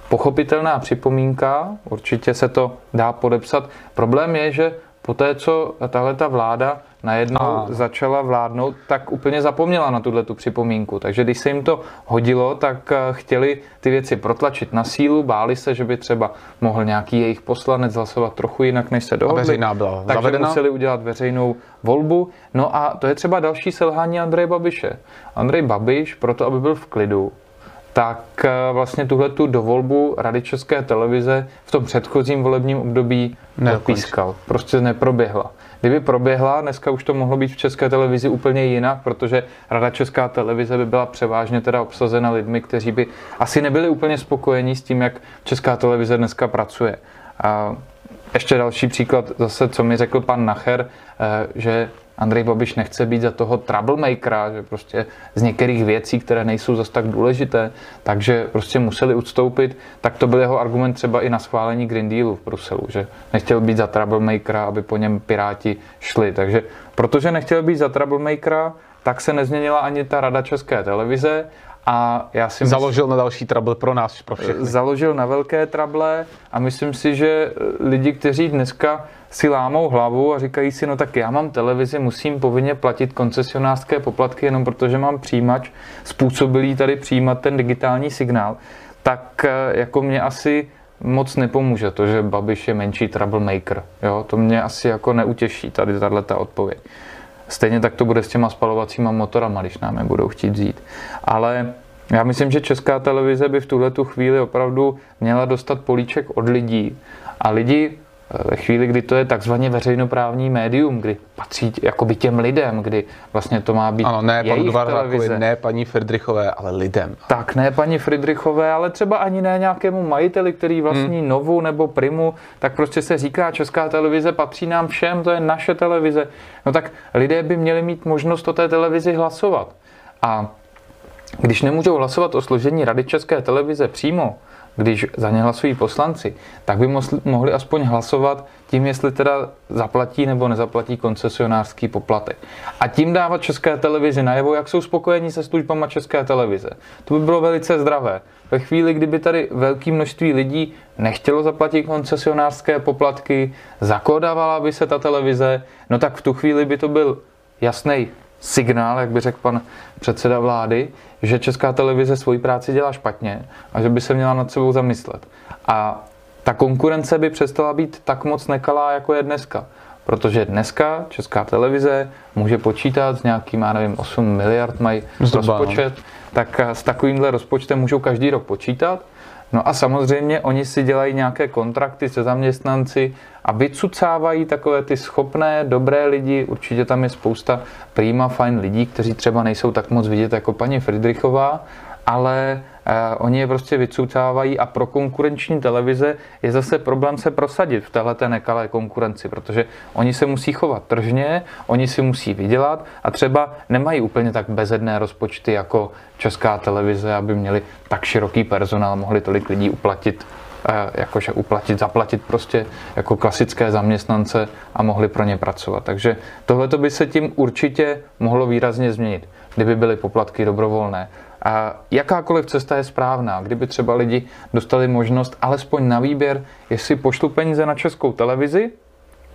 Pochopitelná připomínka, určitě se to dá podepsat. Problém je, že po té, co tahle ta vláda najednou a... začala vládnout, tak úplně zapomněla na tuhle tu připomínku. Takže když se jim to hodilo, tak eh, chtěli ty věci protlačit na sílu, báli se, že by třeba mohl nějaký jejich poslanec hlasovat trochu jinak, než se dohodli. A veřejná byla takže zavedena? museli udělat veřejnou volbu. No a to je třeba další selhání Andreje Babiše. Andrej Babiš, proto aby byl v klidu, tak eh, vlastně tuhle tu dovolbu Rady České televize v tom předchozím volebním období nepískal. Prostě neproběhla. Kdyby proběhla, dneska už to mohlo být v České televizi úplně jinak, protože Rada Česká televize by byla převážně teda obsazena lidmi, kteří by asi nebyli úplně spokojení s tím, jak Česká televize dneska pracuje. A ještě další příklad, zase, co mi řekl pan Nacher, eh, že Andrej Babiš nechce být za toho troublemakera, že prostě z některých věcí, které nejsou zas tak důležité, takže prostě museli odstoupit, tak to byl jeho argument třeba i na schválení Green Dealu v Bruselu, že nechtěl být za troublemakera, aby po něm Piráti šli. Takže protože nechtěl být za troublemakera, tak se nezměnila ani ta rada České televize a já si Založil na další trouble pro nás, pro všechny. Založil na velké trable a myslím si, že lidi, kteří dneska si lámou hlavu a říkají si, no tak já mám televizi, musím povinně platit koncesionářské poplatky jenom protože mám přijímač způsobilý tady přijímat ten digitální signál, tak eh, jako mě asi moc nepomůže to, že Babiš je menší troublemaker. Jo? To mě asi jako neutěší tady tato odpověď. Stejně tak to bude s těma spalovacíma motorama, když nám je budou chtít vzít. Ale já myslím, že česká televize by v tuhle tu chvíli opravdu měla dostat políček od lidí. A lidi ve chvíli, kdy to je takzvaně veřejnoprávní médium, kdy patří jakoby těm lidem, kdy vlastně to má být Ano, ne panu televize. ne paní Friedrichové, ale lidem. Tak, ne paní Friedrichové, ale třeba ani ne nějakému majiteli, který vlastní hmm. Novu nebo Primu, tak prostě se říká, Česká televize patří nám všem, to je naše televize. No tak lidé by měli mít možnost o té televizi hlasovat. A když nemůžou hlasovat o složení Rady České televize přímo, když za ně hlasují poslanci, tak by mohli aspoň hlasovat tím, jestli teda zaplatí nebo nezaplatí koncesionářský poplatek. A tím dávat České televizi najevo, jak jsou spokojení se službama České televize. To by bylo velice zdravé. Ve chvíli, kdyby tady velké množství lidí nechtělo zaplatit koncesionářské poplatky, zakodávala by se ta televize, no tak v tu chvíli by to byl jasný signál, jak by řekl pan předseda vlády, že Česká televize svoji práci dělá špatně a že by se měla nad sebou zamyslet. A ta konkurence by přestala být tak moc nekalá, jako je dneska. Protože dneska Česká televize může počítat s nějakým, já nevím, 8 miliard mají rozpočet, tak s takovýmhle rozpočtem můžou každý rok počítat No a samozřejmě oni si dělají nějaké kontrakty se zaměstnanci a vycucávají takové ty schopné, dobré lidi. Určitě tam je spousta prýma, fajn lidí, kteří třeba nejsou tak moc vidět jako paní Friedrichová, ale oni je prostě vycucávají a pro konkurenční televize je zase problém se prosadit v této nekalé konkurenci, protože oni se musí chovat tržně, oni si musí vydělat a třeba nemají úplně tak bezedné rozpočty jako česká televize, aby měli tak široký personál, mohli tolik lidí uplatit eh, jakože uplatit, zaplatit prostě jako klasické zaměstnance a mohli pro ně pracovat. Takže tohle by se tím určitě mohlo výrazně změnit kdyby byly poplatky dobrovolné. A jakákoliv cesta je správná, kdyby třeba lidi dostali možnost alespoň na výběr, jestli pošlu peníze na českou televizi,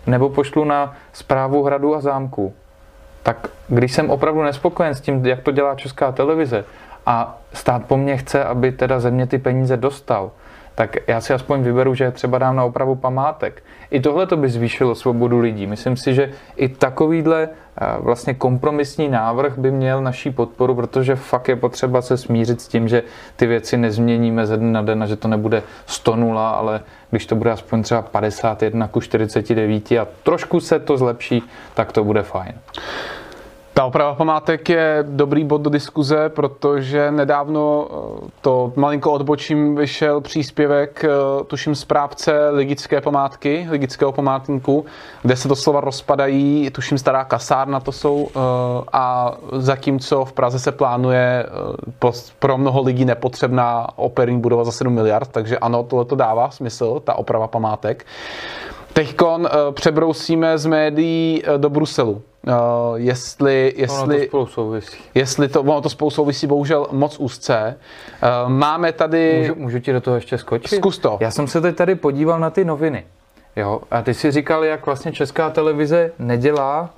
nebo pošlu na zprávu hradu a zámku. Tak když jsem opravdu nespokojen s tím, jak to dělá česká televize a stát po mně chce, aby teda země ty peníze dostal, tak já si aspoň vyberu, že třeba dám na opravu památek. I tohle to by zvýšilo svobodu lidí. Myslím si, že i takovýhle eh, vlastně kompromisní návrh by měl naší podporu, protože fakt je potřeba se smířit s tím, že ty věci nezměníme ze dne na den a že to nebude 100 nula, ale když to bude aspoň třeba 51 ku 49 a trošku se to zlepší, tak to bude fajn. Ta oprava památek je dobrý bod do diskuze, protože nedávno eh, to malinko odbočím vyšel příspěvek, eh, tuším správce ligické památky, ligického památníku, kde se doslova rozpadají, tuším stará kasárna to jsou, eh, a zatímco v Praze se plánuje pro mnoho lidí nepotřebná operní budova za 7 miliard, takže ano, tohle to dává smysl, ta oprava památek. Teďkon přebrousíme z médií do Bruselu. Uh, jestli, jestli, ono to spolu souvisí. Jestli to, ono to spolu souvisí bohužel moc úzce. Uh, máme tady... Můžu, můžu ti do toho ještě skočit? Zkus to. Já jsem se teď tady podíval na ty noviny. Jo, a ty si říkal, jak vlastně česká televize nedělá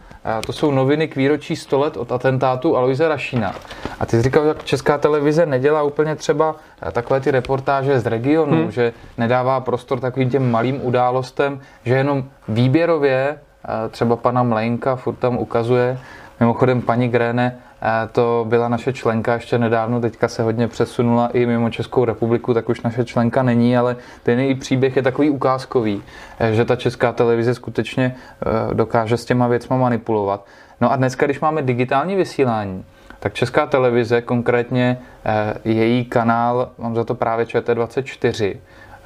to jsou noviny k výročí 100 let od atentátu Aloise Rašína. A ty jsi říkal, že česká televize nedělá úplně třeba takové ty reportáže z regionu, hmm. že nedává prostor takovým těm malým událostem, že jenom výběrově třeba pana Mlejnka furt tam ukazuje. Mimochodem paní Gréne to byla naše členka ještě nedávno, teďka se hodně přesunula i mimo Českou republiku, tak už naše členka není, ale ten její příběh je takový ukázkový, e, že ta česká televize skutečně e, dokáže s těma věcma manipulovat. No a dneska, když máme digitální vysílání, tak Česká televize, konkrétně e, její kanál, mám za to právě ČT24,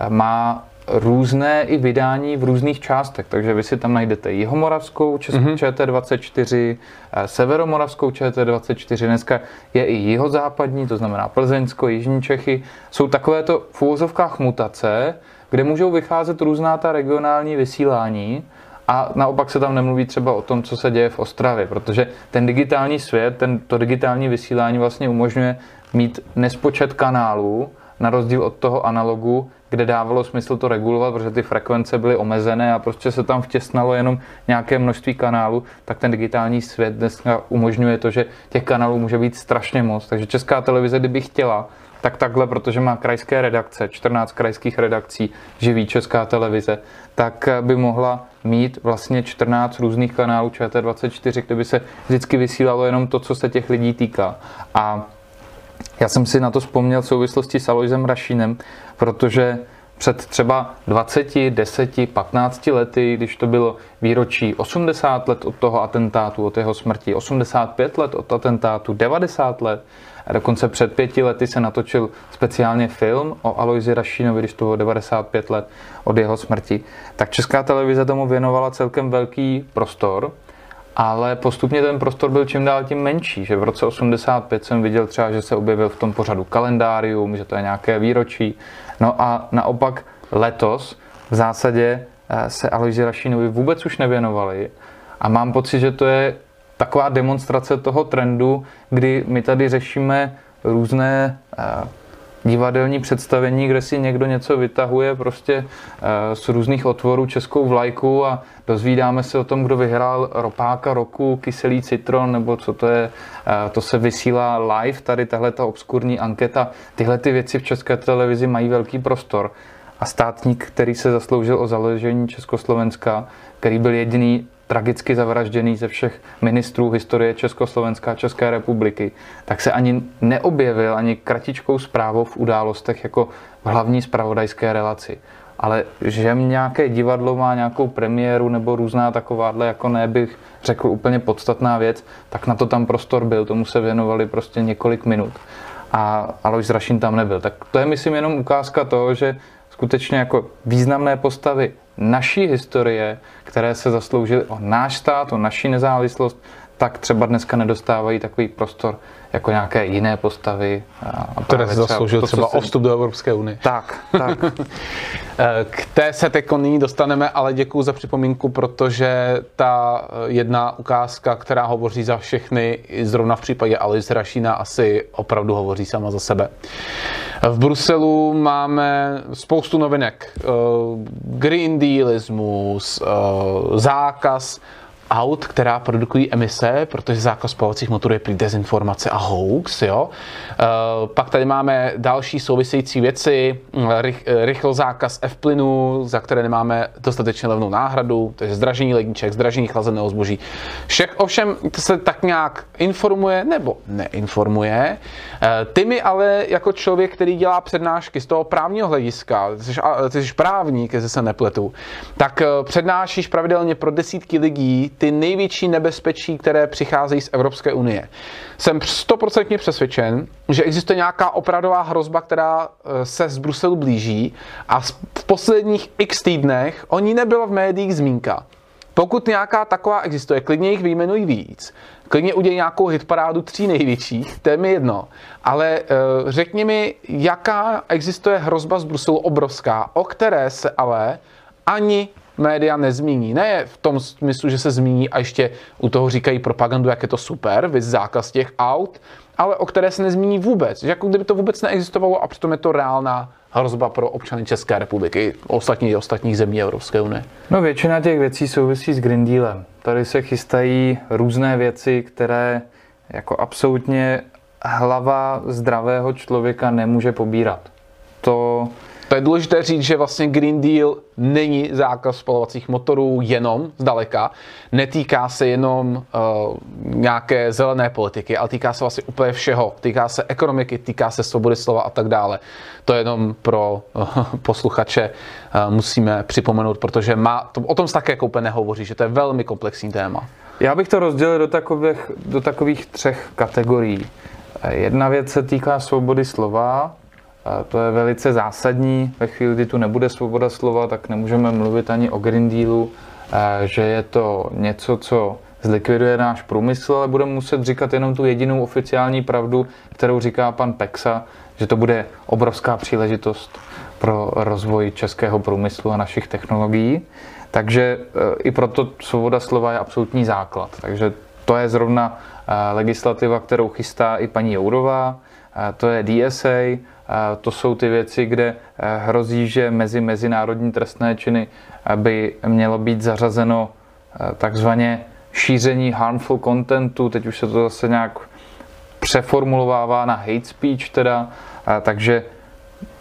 má různé i vydání v různých částech, takže vy si tam najdete Jihomoravskou mm-hmm. ČT24, eh, Severomoravskou ČT24, dneska je i jihozápadní, to znamená Plzeňsko, Jižní Čechy. Jsou takovéto v úvozovkách mutace, kde můžou vycházet různá ta regionální vysílání a naopak se tam nemluví třeba o tom, co se děje v Ostravě, protože ten digitální svět, ten, to digitální vysílání vlastně umožňuje mít nespočet kanálů, na rozdíl od toho analogu, kde dávalo smysl to regulovat, protože ty frekvence byly omezené a prostě se tam vtěsnalo jenom nějaké množství kanálů, tak ten digitální svět dneska umožňuje to, že těch kanálů může být strašně moc. Takže Česká televize, kdyby chtěla, tak takhle, protože má krajské redakce, 14 krajských redakcí, živí Česká televize, tak by mohla mít vlastně 14 různých kanálů ČT24, kde by se vždycky vysílalo jenom to, co se těch lidí týká. A já jsem si na to vzpomněl v souvislosti s Aloisem Rašínem, protože před třeba 20, 10, 15 lety, když to bylo výročí 80 let od toho atentátu, od jeho smrti, 85 let od atentátu, 90 let, a dokonce před pěti lety se natočil speciálně film o Aloisi Rašínovi, když to bylo 95 let od jeho smrti, tak Česká televize tomu věnovala celkem velký prostor ale postupně ten prostor byl čím dál tím menší, že v roce 85 jsem viděl třeba, že se objevil v tom pořadu kalendárium, že to je nějaké výročí, no a naopak letos v zásadě eh, se Aloisi Rašínovi vůbec už nevěnovali a mám pocit, že to je taková demonstrace toho trendu, kdy my tady řešíme různé eh, divadelní představení, kde si někdo něco vytahuje prostě eh, z různých otvorů českou vlajku a dozvídáme se o tom, kdo vyhrál ropáka roku, kyselý citron, nebo co to je, eh, to se vysílá live, tady tahle ta obskurní anketa. Tyhle ty věci v české televizi mají velký prostor. A státník, který se zasloužil o založení Československa, který byl jediný tragicky zavražděný ze všech ministrů historie Československa a České republiky, tak se ani neobjevil ani kratičkou zprávou v událostech jako v hlavní spravodajské relaci. Ale že nějaké divadlo má nějakou premiéru nebo různá takováhle, jako ne bych řekl úplně podstatná věc, tak na to tam prostor byl, tomu se věnovali prostě několik minut. A Alois Rašin tam nebyl. Tak to je, myslím, jenom ukázka toho, že skutečně jako významné postavy naší historie, které se zasloužily o náš stát, o naši nezávislost, tak třeba dneska nedostávají takový prostor jako nějaké jiné postavy. A které se zasloužil to, třeba o vstup do Evropské unie. Tak, tak. K té se teď nyní dostaneme, ale děkuji za připomínku, protože ta jedna ukázka, která hovoří za všechny, zrovna v případě Alice Rašína asi opravdu hovoří sama za sebe. V Bruselu máme spoustu novinek. Green Dealismus, zákaz aut, která produkují emise, protože zákaz spalovacích motorů je prý dezinformace a hoax. Jo? Uh, pak tady máme další související věci, rych, rychl zákaz F-plynu, za které nemáme dostatečně levnou náhradu, takže zdražení ledniček, zdražení chlazeného zboží. Všech ovšem se tak nějak informuje nebo neinformuje. Uh, ty mi ale jako člověk, který dělá přednášky z toho právního hlediska, ty jsi, ty jsi právník, jestli se nepletu, tak přednášíš pravidelně pro desítky lidí ty největší nebezpečí, které přicházejí z Evropské unie. Jsem stoprocentně přesvědčen, že existuje nějaká opravdová hrozba, která eh, se z Bruselu blíží a v posledních x týdnech o ní nebyla v médiích zmínka. Pokud nějaká taková existuje, klidně jich vyjmenují víc, klidně udělej nějakou hitparádu tří největších, to je mi jedno. Ale uh, řekni mi, jaká existuje hrozba z Bruselu obrovská, o které se ale ani média nezmíní. Ne v tom smyslu, že se zmíní a ještě u toho říkají propagandu, jak je to super, vys zákaz těch aut, ale o které se nezmíní vůbec. Že jako kdyby to vůbec neexistovalo a přitom je to reálná hrozba pro občany České republiky, ostatní ostatních zemí Evropské unie. No většina těch věcí souvisí s Green Dealem. Tady se chystají různé věci, které jako absolutně hlava zdravého člověka nemůže pobírat. To to je důležité říct, že vlastně Green Deal není zákaz spalovacích motorů jenom zdaleka. Netýká se jenom uh, nějaké zelené politiky, ale týká se vlastně úplně všeho. Týká se ekonomiky, týká se svobody slova a tak dále. To je jenom pro uh, posluchače uh, musíme připomenout, protože má, to, o tom se také jako úplně nehovoří, že to je velmi komplexní téma. Já bych to rozdělil do takových, do takových třech kategorií. Jedna věc se týká svobody slova, to je velice zásadní. Ve chvíli, kdy tu nebude svoboda slova, tak nemůžeme mluvit ani o Green Dealu, že je to něco, co zlikviduje náš průmysl, ale budeme muset říkat jenom tu jedinou oficiální pravdu, kterou říká pan Pexa, že to bude obrovská příležitost pro rozvoj českého průmyslu a našich technologií. Takže e, i proto svoboda slova je absolutní základ. Takže to je zrovna e, legislativa, kterou chystá i paní Jourová, to je DSA, to jsou ty věci, kde eh, hrozí, že mezi mezinárodní trestné činy by mělo být zařazeno eh, takzvaně šíření harmful contentu, teď už se to zase nějak přeformulovává na hate speech teda, takže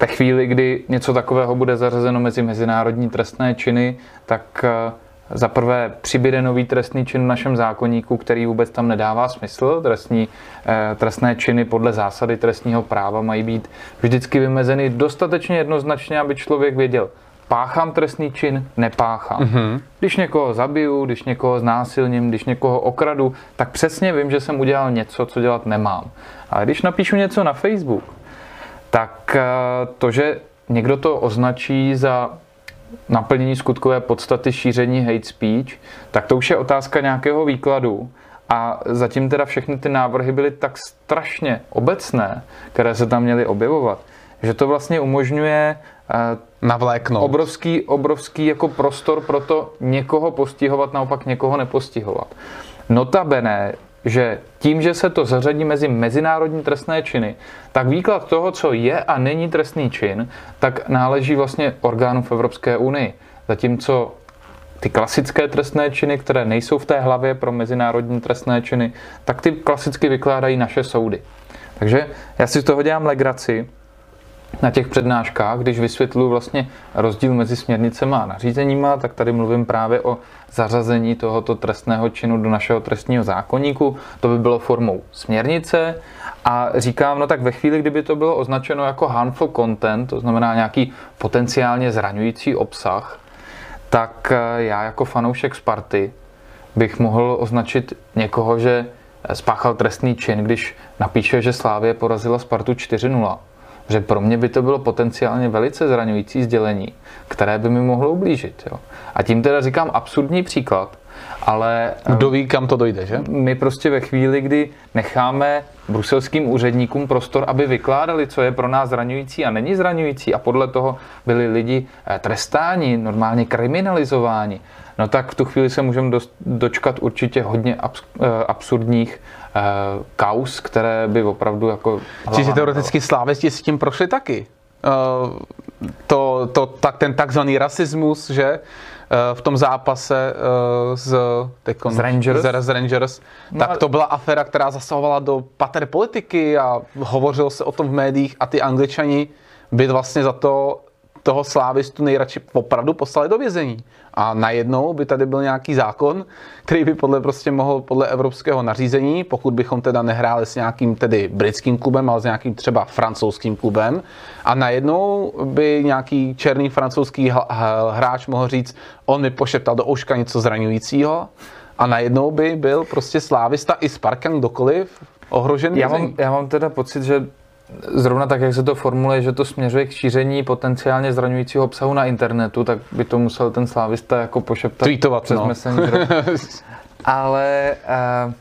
ve chvíli, kdy něco takového bude zařazeno mezi mezinárodní trestné činy, tak eh, za prvé přibyde nový trestný čin v našem zákonníku, který vůbec tam nedává smysl. Trestní, eh, trestné činy podle zásady trestního práva mají být vždycky vymezeny dostatečně jednoznačně, aby člověk věděl, páchám trestný čin, nepáchám. Mm-hmm. Když někoho zabiju, když někoho znásilním, když někoho okradu, tak přesně vím, že jsem udělal něco, co dělat nemám. Ale když napíšu něco na Facebook, tak eh, to, že někdo to označí za naplnění skutkové podstaty šíření hate speech, tak to už je otázka nějakého výkladu. A zatím teda všechny ty návrhy byly tak strašně obecné, které se tam měly objevovat, že to vlastně umožňuje eh, navléknout. Obrovský, obrovský jako prostor pro to někoho postihovat, naopak někoho nepostihovat. Notabene že tím, že se to zařadí mezi mezinárodní trestné činy, tak výklad toho, co je a není trestný čin, tak náleží vlastně orgánům v Evropské unii. Zatímco ty klasické trestné činy, které nejsou v té hlavě pro mezinárodní trestné činy, tak ty klasicky vykládají naše soudy. Takže já si z toho dělám legraci, na těch přednáškách, když vysvětluji vlastně rozdíl mezi směrnicemi a nařízeníma, tak tady mluvím právě o zařazení tohoto trestného činu do našeho trestního zákonníku. To by bylo formou směrnice a říkám, no tak ve chvíli, kdyby to bylo označeno jako harmful content, to znamená nějaký potenciálně zraňující obsah, tak eh, já jako fanoušek Sparty bych mohl označit někoho, že spáchal trestný čin, když napíše, že Slávě porazila Spartu 4-0 že pro mě by to bylo potenciálně velice zraňující sdělení, které by mi mohlo ublížit. Jo. A tím teda říkám absurdní příklad, Ale Kdo ví, kam to dojde, že? my prostě ve chvíli, kdy necháme bruselským úředníkům prostor, aby vykládali, co je pro nás zraňující a není zraňující a podle toho byli lidi eh, trestáni, normálně kriminalizováni, no tak v tu chvíli se můžeme dočkat určitě hodně abs- eh, absurdních eh, kaus, které by opravdu jako... Čiže teoreticky slávisti s tím prošli taky. Uh, to, to, tak, ten takzvaný rasismus, že uh, v tom zápase z, Z Rangers? Z, z Rangers, No tak to byla aféra, která zasahovala do pater politiky a hovořilo se o tom v médiích a ty angličani by vlastně za to toho slávistu nejradši opravdu poslali do vězení. A najednou by tady byl nějaký zákon, který by podle prostě mohl podle evropského nařízení, pokud bychom teda nehráli s nějakým tedy britským klubem, ale s nějakým třeba francouzským klubem, a najednou by nějaký černý francouzský hráč mohl říct, on mi pošeptal do ouška něco zraňujícího, a najednou by byl prostě slávista i Sparkan kdokoliv ohrožen Já mám, já mám teda pocit, že zrovna tak, jak se to formuluje, že to směřuje k šíření potenciálně zraňujícího obsahu na internetu, tak by to musel ten slávista jako pošeptat Tweetovat, přes no. Messenger. Ale uh,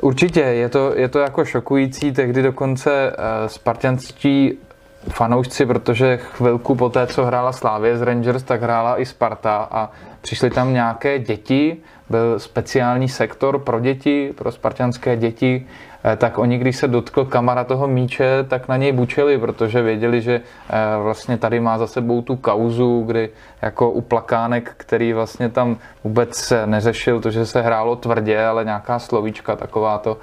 určitě je to, je to jako šokující, tehdy dokonce uh, spartianští fanoušci, protože chvilku po té, co hrála Slávě z Rangers, tak hrála i Sparta a přišly tam nějaké děti, byl speciální sektor pro děti, pro spartianské děti, tak oni, když se dotkl kamara toho míče, tak na něj bučeli, protože věděli, že eh, vlastně tady má za sebou tu kauzu, kdy jako u plakánek, který vlastně tam vůbec neřešil to, že se hrálo tvrdě, ale nějaká slovíčka taková to,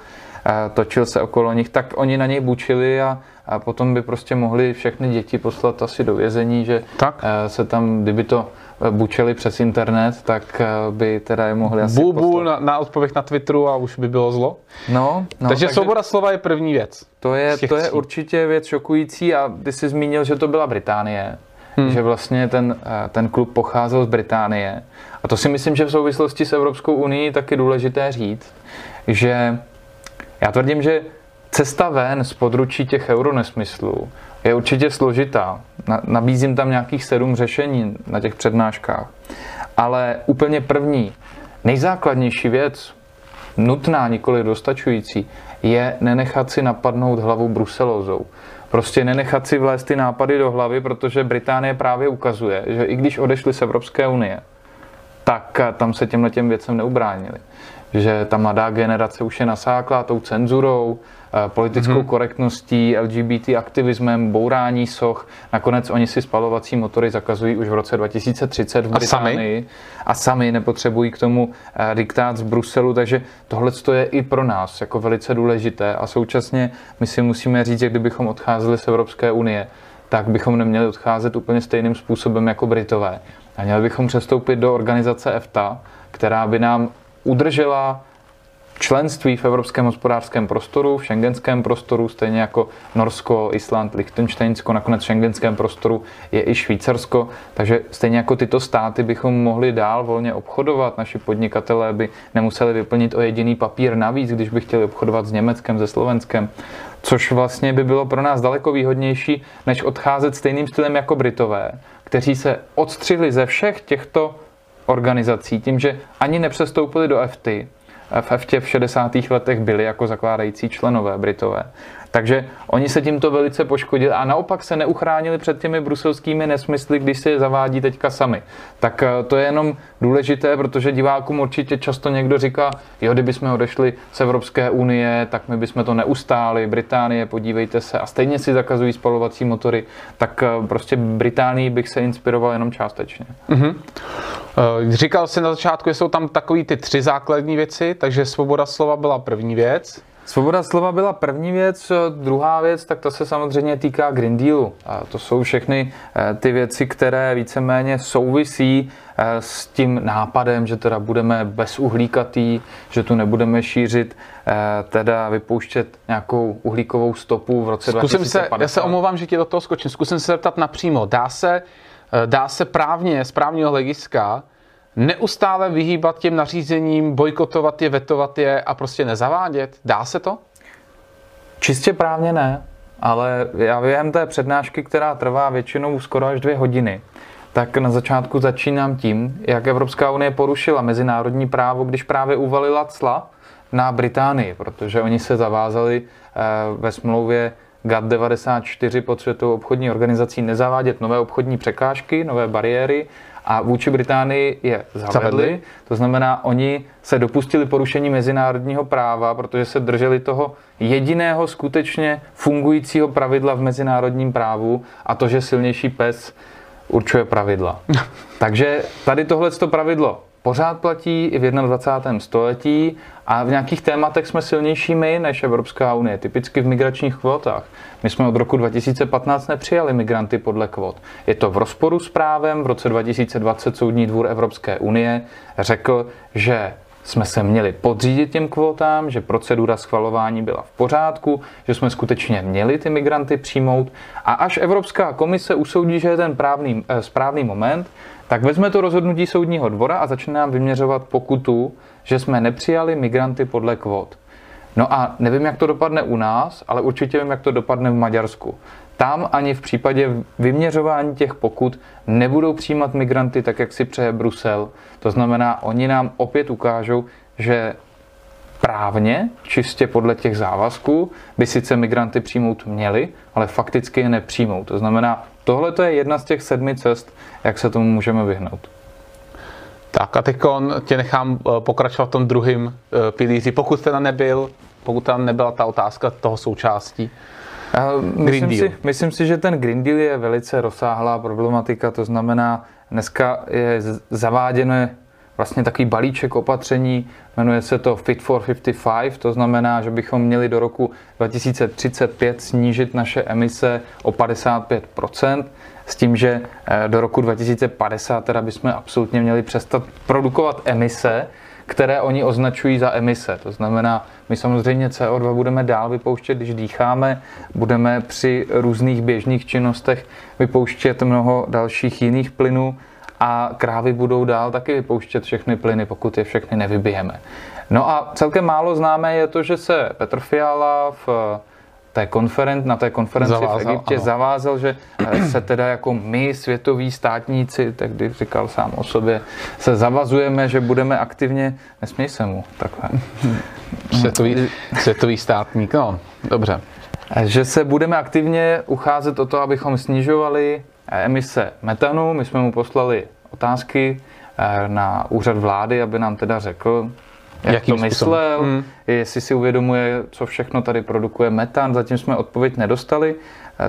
eh, točil se okolo nich, tak oni na něj bučili a, a potom by prostě mohli všechny děti poslat asi do vězení, že Tak. eh, se tam, kdyby to eh, bučeli přes internet, tak eh, by teda je mohli asi bul poslat. na, na odpověď na Twitteru a už by bylo zlo. No, no, takže, svoboda slova je první věc. to je, to je určitě věc šokující a ty jsi zmínil, že to byla Británie. Hmm. Že vlastně ten, eh, ten klub pocházel z Británie. A to si myslím, že v souvislosti s Evropskou unii taky důležité říct, že já tvrdím, že cesta ven z područí těch euronesmyslů je určitě složitá. Na- Nabízím tam nějakých sedm řešení na těch přednáškách. Ale úplně první, nejzákladnější věc, nutná, nikoli dostačující, je nenechat si napadnout hlavu bruselózou. Prostě nenechat si vlézt ty nápady do hlavy, protože Británie právě ukazuje, že i když odešli z Evropské unie, tak tam se těmhle těm věcem neubránili. Že ta mladá generace už je nasáklá tou cenzurou, politickou Mhm. mm-hmm. korektností, LGBT aktivismem, bourání soch. Nakonec oni si spalovací motory zakazují už v roce 2030 v A sami? Británii. A sami nepotřebují k tomu eh, diktát z Bruselu, takže tohle je i pro nás jako velice důležité a současně my si musíme říct, že kdybychom odcházeli z Evropské unie, tak bychom neměli odcházet úplně stejným způsobem jako Britové. A měli bychom přestoupit do organizace EFTA, která by nám udržela členství v Evropském hospodářském prostoru, v šengenském prostoru, stejně jako Norsko, Island, Liechtensteinsko, nakonec v šengenském prostoru je i Švýcarsko, takže stejně jako tyto státy bychom mohli dál volně obchodovat. Naši podnikatelé by nemuseli vyplnit o jediný papír navíc, když by chtěli obchodovat s Německem, se Slovenskem, což vlastně by bylo pro nás daleko výhodnější, než odcházet stejným stylem jako Britové, kteří se odstřihli ze všech těchto organizací tím, že ani nepřestoupili do FT, v EFTě v 60. letech byli jako zakládající členové Britové. Takže oni se tímto velice poškodili a naopak se neuchránili před těmi bruselskými nesmysly, když se je zavádí teďka sami. Tak eh, to je jenom důležité, protože divákům určitě často někdo říká, jo, kdyby jsme odešli z Evropské unie, tak my bychom to neustáli, Británie, podívejte se, a stejně si zakazují spalovací motory, tak eh, prostě Británii bych se inspiroval jenom částečně. Eh, Říkal jsi na začátku, že jsou tam takový ty tři základní věci, takže svoboda slova byla první věc. Svoboda slova byla první věc, druhá věc, tak to se samozřejmě týká Green Dealu. A to jsou všechny eh, ty věci, které víceméně souvisí eh, s tím nápadem, že teda budeme bezuhlíkatý, že tu nebudeme šířit, eh, teda vypouštět nějakou uhlíkovou stopu v roce Zkusím 2050. se, já se omlouvám, že ti do toho skočím, zkusím se zeptat napřímo. Dá se, dá se právně, z právního hlediska, neustále vyhýbat těm nařízením, bojkotovat je, vetovat je a prostě nezavádět? Dá se to? Čistě právně ne, ale já během té přednášky, která trvá většinou skoro až dvě hodiny, tak na začátku začínám tím, jak Evropská unie porušila mezinárodní právo, když právě uvalila cla na Británii, protože oni se zavázali eh, ve smlouvě GATT 94 pod Světovou obchodní organizací nezavádět nové obchodní překážky, nové bariéry a vůči Británii je zavedli. zavedli. To znamená, oni se dopustili porušení mezinárodního práva, protože se drželi toho jediného skutečně fungujícího pravidla v mezinárodním právu a to, že silnější pes určuje pravidla. Takže tady tohle pravidlo pořád platí i v 21. století a v nějakých tématech jsme silnější my než Evropská unie, typicky v migračních kvotách. My jsme od roku 2015 nepřijali migranty podle kvot. Je to v rozporu s právem. V roce 2020 Soudní dvůr Evropské unie řekl, že jsme se měli podřídit těm kvótám, že procedura schvalování byla v pořádku, že jsme skutečně měli ty migranty přijmout a až Evropská komise usoudí, že je ten právný, eh, správný moment, tak vezme to rozhodnutí soudního dvora a začne nám vyměřovat pokutu, že jsme nepřijali migranty podle kvót. No a nevím, jak to dopadne u nás, ale určitě vím, jak to dopadne v Maďarsku. Tam ani v případě vyměřování těch pokut nebudou přijímat migranty tak, jak si přeje Brusel. To znamená, oni nám opět ukážou, že právně, čistě podle těch závazků, by sice migranty přijmout měli, ale fakticky je nepřijmou. To znamená, tohle je jedna z těch sedmi cest, jak se tomu můžeme vyhnout. Tak a teď tě nechám eh, pokračovat v tom druhém eh, pilíři. Pokud teda nebyl, pokud tam nebyla ta otázka toho součástí. Myslím si, myslím si, že ten Green Deal je velice rozsáhlá problematika, to znamená, dneska je zaváděno vlastně takový balíček opatření, jmenuje se to Fit for 55, to znamená, že bychom měli do roku 2035 snížit naše emise o 55% s tím, že eh, do roku 2050 teda bychom absolutně měli přestat produkovat emise, které oni označují za emise. To znamená, my samozřejmě CO2 budeme dál vypouštět, když dýcháme, budeme při různých běžných činnostech vypouštět mnoho dalších jiných plynů a krávy budou dál taky vypouštět všechny plyny, pokud je všechny nevybijeme. No a celkem málo známé je to, že se Petr Fiala v té konferen- na té konferenci zavázal, v Egyptě ano. zavázal, že eh, se teda jako my, světoví státníci, tehdy říkal sám o sobě, se zavazujeme, že budeme aktivně, nesměj se mu takhle. Světový, světový státník, no, dobře. Eh, že se budeme aktivně ucházet o to, abychom snižovali eh, emise metanu. My jsme mu poslali otázky na úřad vlády, aby nám teda řekl, jak Jakým to myslel, hmm. jestli si uvědomuje, co všechno tady produkuje metan. Zatím jsme odpověď nedostali.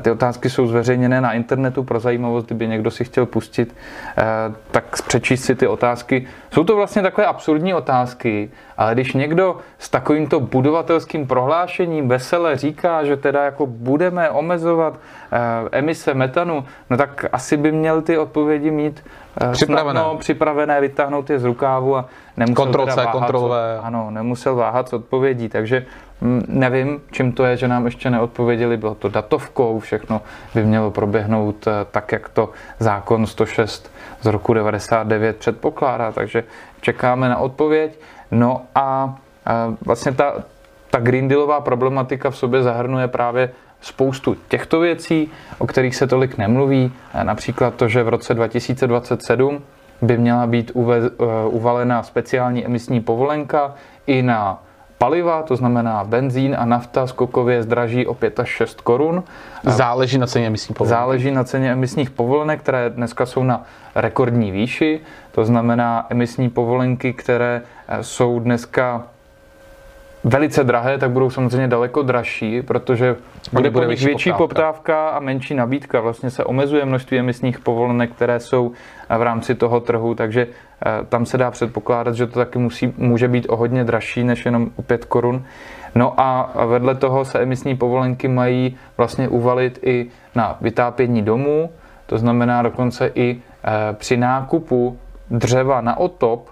Ty otázky jsou zveřejněné na internetu pro zajímavost, kdyby někdo si chtěl pustit, eh, tak přečíst si ty otázky. Jsou to vlastně takové absurdní otázky, ale když někdo s takovýmto budovatelským prohlášením vesele říká, že teda jako budeme omezovat eh, emise metanu, no tak asi by měl ty odpovědi mít připravené, snadno, připravené vytáhnout je z rukávu a nemusel Kontrolce, váhat, kontrolové. Ano, nemusel váhat s odpovědí, takže hm, nevím, čím to je, že nám ještě neodpověděli, bylo to datovkou, všechno by mělo proběhnout eh, tak, jak to zákon 106 z roku 99 předpokládá, takže čekáme na odpověď. No a vlastně ta, ta Green Dealová problematika v sobě zahrnuje právě spoustu těchto věcí, o kterých se tolik nemluví, například to, že v roce 2027 by měla být uve, uh, uvalena speciální emisní povolenka i na paliva, to znamená benzín a nafta skokově zdraží o 5 až 6 korun. Záleží na ceně emisních povolenek. Záleží na ceně emisních povolenek, které dneska jsou na rekordní výši. To znamená emisní povolenky, které eh, jsou dneska velice drahé, tak budou samozřejmě daleko dražší, protože bude, bude po nich větší poptávka. poptávka a menší nabídka. Vlastně se omezuje množství emisních povolenek, které jsou eh, v rámci toho trhu, takže eh, tam se dá předpokládat, že to taky musí, může být o hodně dražší než jenom o 5 korun. No a vedle toho se emisní povolenky mají vlastně uvalit i na vytápění domů, to znamená dokonce i eh, při nákupu dřeva na otop,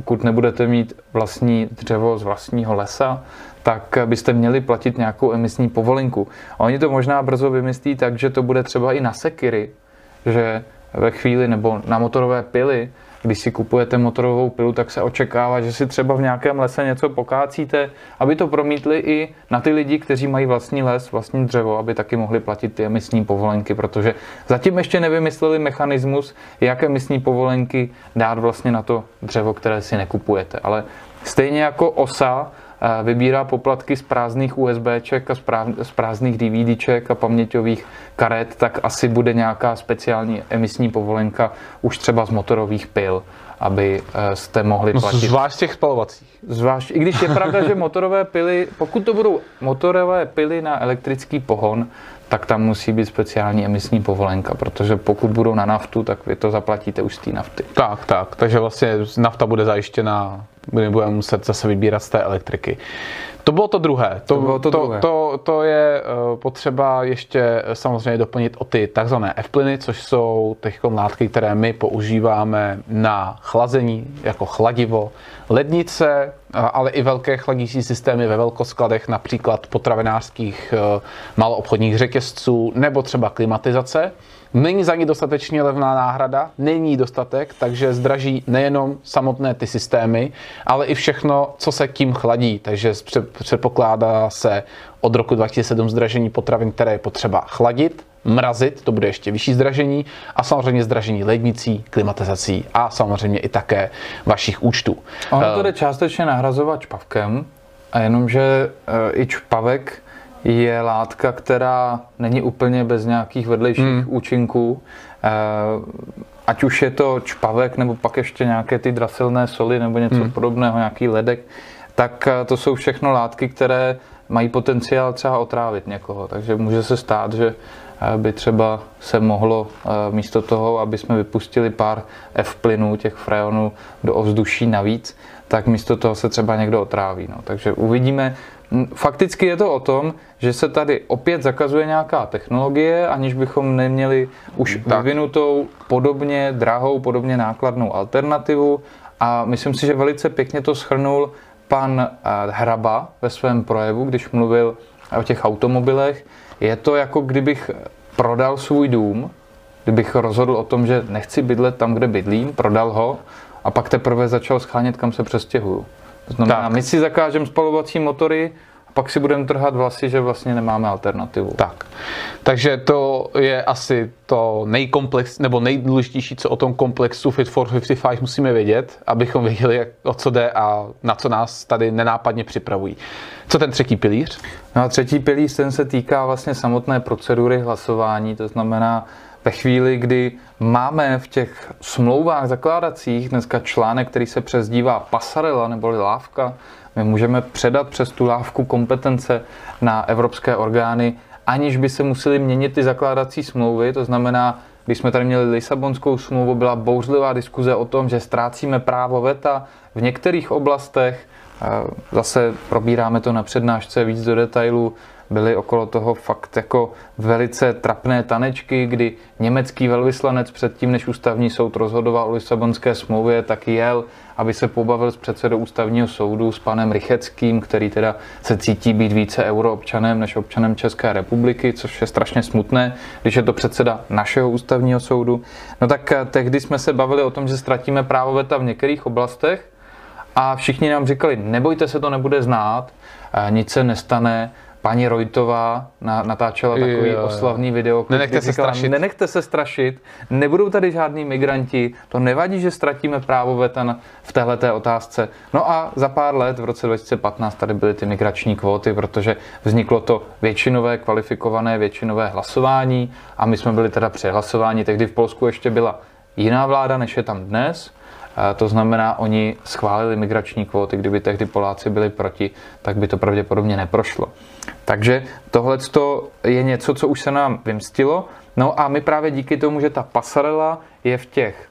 pokud nebudete mít vlastní dřevo z vlastního lesa, tak byste měli platit nějakou emisní povolinku. A oni to možná brzo vymyslí tak, že to bude třeba i na sekiry, že ve chvíli, nebo na motorové pily, když si kupujete motorovou pilu, tak se očekává, že si třeba v nějakém lese něco pokácíte, aby to promítli i na ty lidi, kteří mají vlastní les, vlastní dřevo, aby taky mohli platit ty emisní povolenky, protože zatím ještě nevymysleli mechanismus, jaké emisní povolenky dát vlastně na to dřevo, které si nekupujete. Ale stejně jako OSA vybírá poplatky z prázdných USBček a z prázdných DVDček a paměťových karet, tak asi bude nějaká speciální emisní povolenka už třeba z motorových pil aby eh, jste mohli no, platit. Zvlášť těch spalovacích. Zvlášť, i když je pravda, že motorové pily, pokud to budou motorové pily na elektrický pohon, tak tam musí být speciální emisní povolenka, protože pokud budou na naftu, tak vy to zaplatíte už z té nafty. Tak, tak, takže vlastně nafta bude zajištěna, budeme muset zase vybírat z té elektriky. To bylo to druhé. To, to, bylo to, to, druhé. to, to je uh, potřeba ještě samozřejmě doplnit o ty takzvané F-plyny, což jsou teď látky, které my používáme na chlazení, jako chladivo, lednice, ale i velké chladící systémy ve velkoskladech, například potravinářských uh, maloobchodních řetězců nebo třeba klimatizace. Není za ní dostatečně levná náhrada, není dostatek, takže zdraží nejenom samotné ty systémy, ale i všechno, co se tím chladí. Takže předpokládá se od roku 2007 zdražení potravin, které je potřeba chladit, mrazit, to bude ještě vyšší zdražení a samozřejmě zdražení lednicí, klimatizací a samozřejmě i také vašich účtů. Ono to jde částečně nahrazovat čpavkem, a jenomže eh, i čpavek je látka, která není úplně bez nějakých vedlejších hmm. účinků. Eh, ať už je to čpavek, nebo pak ještě nějaké ty drasilné soli, nebo něco hmm. podobného, nějaký ledek, tak eh, to jsou všechno látky, které mají potenciál třeba otrávit někoho. Takže může se stát, že eh, by třeba se mohlo místo toho, aby jsme vypustili pár F-plynů, těch freonů do ovzduší navíc, tak místo toho se třeba někdo otráví. No. Takže uvidíme, Fakticky je to o tom, že se tady opět zakazuje nějaká technologie, aniž bychom neměli už tak. vyvinutou podobně drahou, podobně nákladnou alternativu. A myslím si, že velice pěkně to schrnul pan eh, Hraba ve svém projevu, když mluvil o těch automobilech. Je to jako kdybych prodal svůj dům, kdybych rozhodl o tom, že nechci bydlet tam, kde bydlím, prodal ho a pak teprve začal schánět, kam se přestěhuju. To znamená, tak. my si zakážeme spalovací motory, a pak si budeme trhat vlasy, že vlastně nemáme alternativu. Tak. Takže to je asi to nejkomplex, nebo nejdůležitější, co o tom komplexu Fit for 55 musíme vědět, abychom věděli, jak, o co jde a na co nás tady nenápadně připravují. Co ten třetí pilíř? No a třetí pilíř, ten se týká vlastně samotné procedury hlasování, to znamená, ve chvíli, kdy máme v těch smlouvách zakládacích dneska článek, který se přezdívá pasarela neboli lávka, my můžeme předat přes tu lávku kompetence na evropské orgány, aniž by se museli měnit ty zakládací smlouvy. To znamená, když jsme tady měli Lisabonskou smlouvu, byla bouřlivá diskuze o tom, že ztrácíme právo VETA v některých oblastech. Zase probíráme to na přednášce víc do detailů byly okolo toho fakt jako velice trapné tanečky, kdy německý velvyslanec předtím, než ústavní soud rozhodoval o Lisabonské smlouvě, tak jel, aby se pobavil s předsedou ústavního soudu, s panem Rycheckým, který teda se cítí být více euroobčanem než občanem České republiky, což je strašně smutné, když je to předseda našeho ústavního soudu. No tak eh, tehdy jsme se bavili o tom, že ztratíme právo veta v některých oblastech a všichni nám říkali, nebojte se, to nebude znát, eh, nic se nestane, paní Rojtová natáčela takový jo, jo. oslavný video. Nenechte se říkala, strašit. Nenechte se strašit, nebudou tady žádní migranti, to nevadí, že ztratíme právo veta v této otázce. No a za pár let, v roce 2015, tady byly ty migrační kvóty, protože vzniklo to většinové, kvalifikované většinové hlasování a my jsme byli teda přehlasování. Tehdy v Polsku ještě byla jiná vláda, než je tam dnes. To znamená, oni schválili migrační kvóty, kdyby tehdy Poláci byli proti, tak by to pravděpodobně neprošlo. Takže tohle je něco, co už se nám vymstilo. No a my právě díky tomu, že ta pasarela je v těch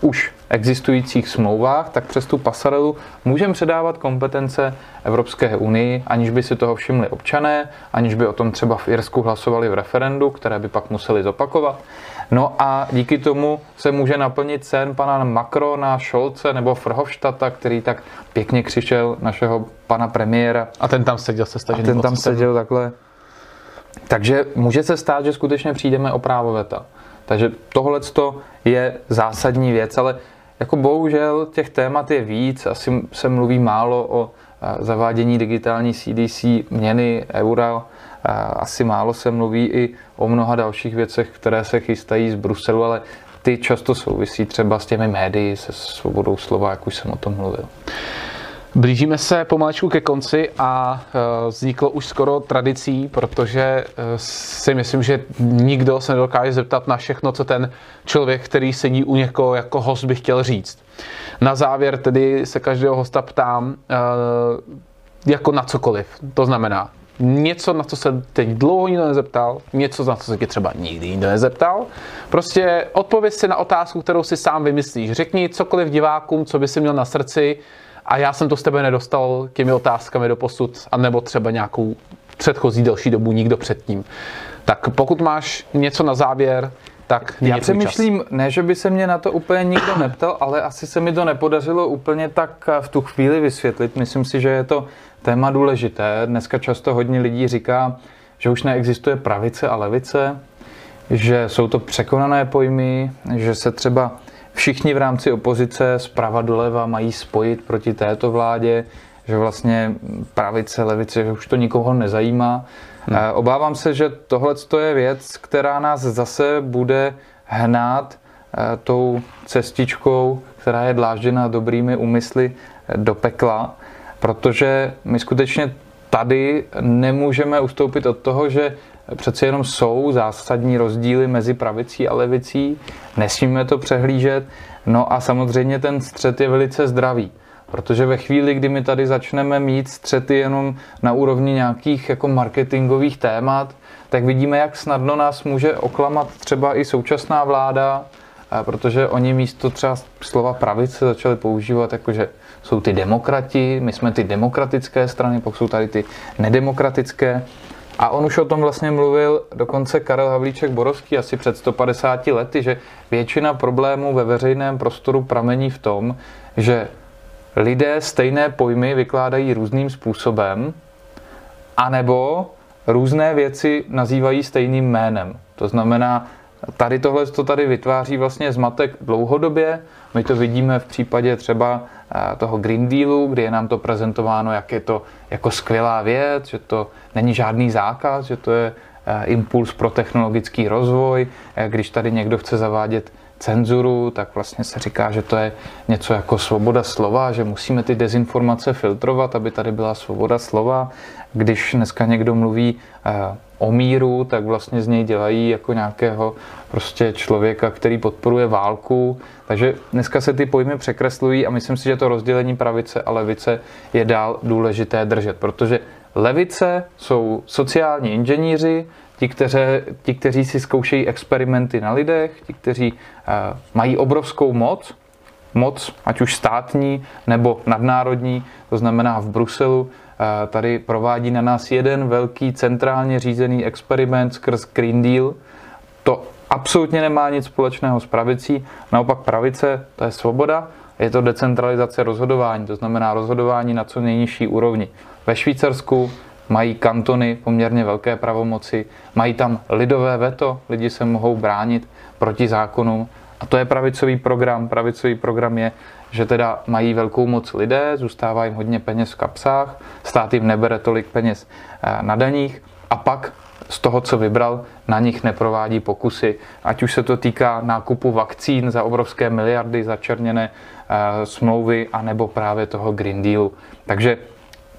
už existujících smlouvách, tak přes tu pasarelu můžeme předávat kompetence Evropské unii, aniž by si toho všimli občané, aniž by o tom třeba v Irsku hlasovali v referendu, které by pak museli zopakovat. No a díky tomu se může naplnit sen pana Macrona, Scholze nebo Frhofstadta, který tak pěkně křičel našeho pana premiéra. A ten tam seděl se A ten tam seděl takhle. Takže může se stát, že skutečně přijdeme o právo veta. Takže tohle je zásadní věc, ale jako bohužel těch témat je víc, asi se mluví málo o zavádění digitální CDC měny, eura, asi málo se mluví i o mnoha dalších věcech, které se chystají z Bruselu, ale ty často souvisí třeba s těmi médii, se svobodou slova, jak už jsem o tom mluvil. Blížíme se pomalečku ke konci a e, vzniklo už skoro tradicí, protože e, si myslím, že nikdo se nedokáže zeptat na všechno, co ten člověk, který sedí u někoho jako host, by chtěl říct. Na závěr tedy se každého hosta ptám e, jako na cokoliv. To znamená, něco, na co se teď dlouho nikdo nezeptal, něco, na co se tě třeba nikdy nikdo nezeptal. Prostě odpověď si na otázku, kterou si sám vymyslíš. Řekni cokoliv divákům, co by si měl na srdci a já jsem to z tebe nedostal těmi otázkami do posud, anebo třeba nějakou předchozí delší dobu nikdo předtím. Tak pokud máš něco na závěr, tak Já přemýšlím, ne, že by se mě na to úplně nikdo neptal, ale asi se mi to nepodařilo úplně tak v tu chvíli vysvětlit. Myslím si, že je to téma důležité. Dneska často hodně lidí říká, že už neexistuje pravice a levice, že jsou to překonané pojmy, že se třeba všichni v rámci opozice zprava doleva mají spojit proti této vládě, že vlastně pravice, levice, že už to nikoho nezajímá. Hmm. Eh, obávám se, že tohle je věc, která nás zase bude hnát eh, tou cestičkou, která je dlážděna dobrými úmysly do pekla, protože my skutečně tady nemůžeme ustoupit od toho, že přece jenom jsou zásadní rozdíly mezi pravicí a levicí, nesmíme to přehlížet, no a samozřejmě ten střed je velice zdravý. Protože ve chvíli, kdy my tady začneme mít střety jenom na úrovni nějakých jako marketingových témat, tak vidíme, jak snadno nás může oklamat třeba i současná vláda, protože oni místo třeba slova pravice začali používat jakože jsou ty demokrati, my jsme ty demokratické strany, pak jsou tady ty nedemokratické. A on už o tom vlastně mluvil dokonce Karel Havlíček Borovský asi před 150 lety, že většina problémů ve veřejném prostoru pramení v tom, že lidé stejné pojmy vykládají různým způsobem, anebo různé věci nazývají stejným jménem. To znamená, tady tohle to tady vytváří vlastně zmatek dlouhodobě. My to vidíme v případě třeba eh, toho Green Dealu, kdy je nám to prezentováno, jak je to jako skvělá věc, že to není žádný zákaz, že to je eh, impuls pro technologický rozvoj. Eh, když tady někdo chce zavádět cenzuru, tak vlastně se říká, že to je něco jako svoboda slova, že musíme ty dezinformace filtrovat, aby tady byla svoboda slova. Když dneska někdo mluví o míru, tak vlastně z něj dělají jako nějakého prostě člověka, který podporuje válku. Takže dneska se ty pojmy překreslují a myslím si, že to rozdělení pravice a levice je dál důležité držet, protože levice jsou sociální inženýři, ti, kteře, ti, kteří si zkoušejí experimenty na lidech, ti, kteří uh, mají obrovskou moc, moc, ať už státní nebo nadnárodní, to znamená v Bruselu, tady provádí na nás jeden velký centrálně řízený experiment skrz Green Deal. To absolutně nemá nic společného s pravicí, naopak pravice, to je svoboda, je to decentralizace rozhodování, to znamená rozhodování na co nejnižší úrovni. Ve Švýcarsku mají kantony poměrně velké pravomoci, mají tam lidové veto, lidi se mohou bránit proti zákonům. A to je pravicový program. Pravicový program je, že teda mají velkou moc lidé, zůstává jim hodně peněz v kapsách, stát jim nebere tolik peněz eh, na daních a pak z toho, co vybral, na nich neprovádí pokusy. Ať už se to týká nákupu vakcín za obrovské miliardy, začerněné uh, smlouvy, anebo právě toho Green Dealu. Takže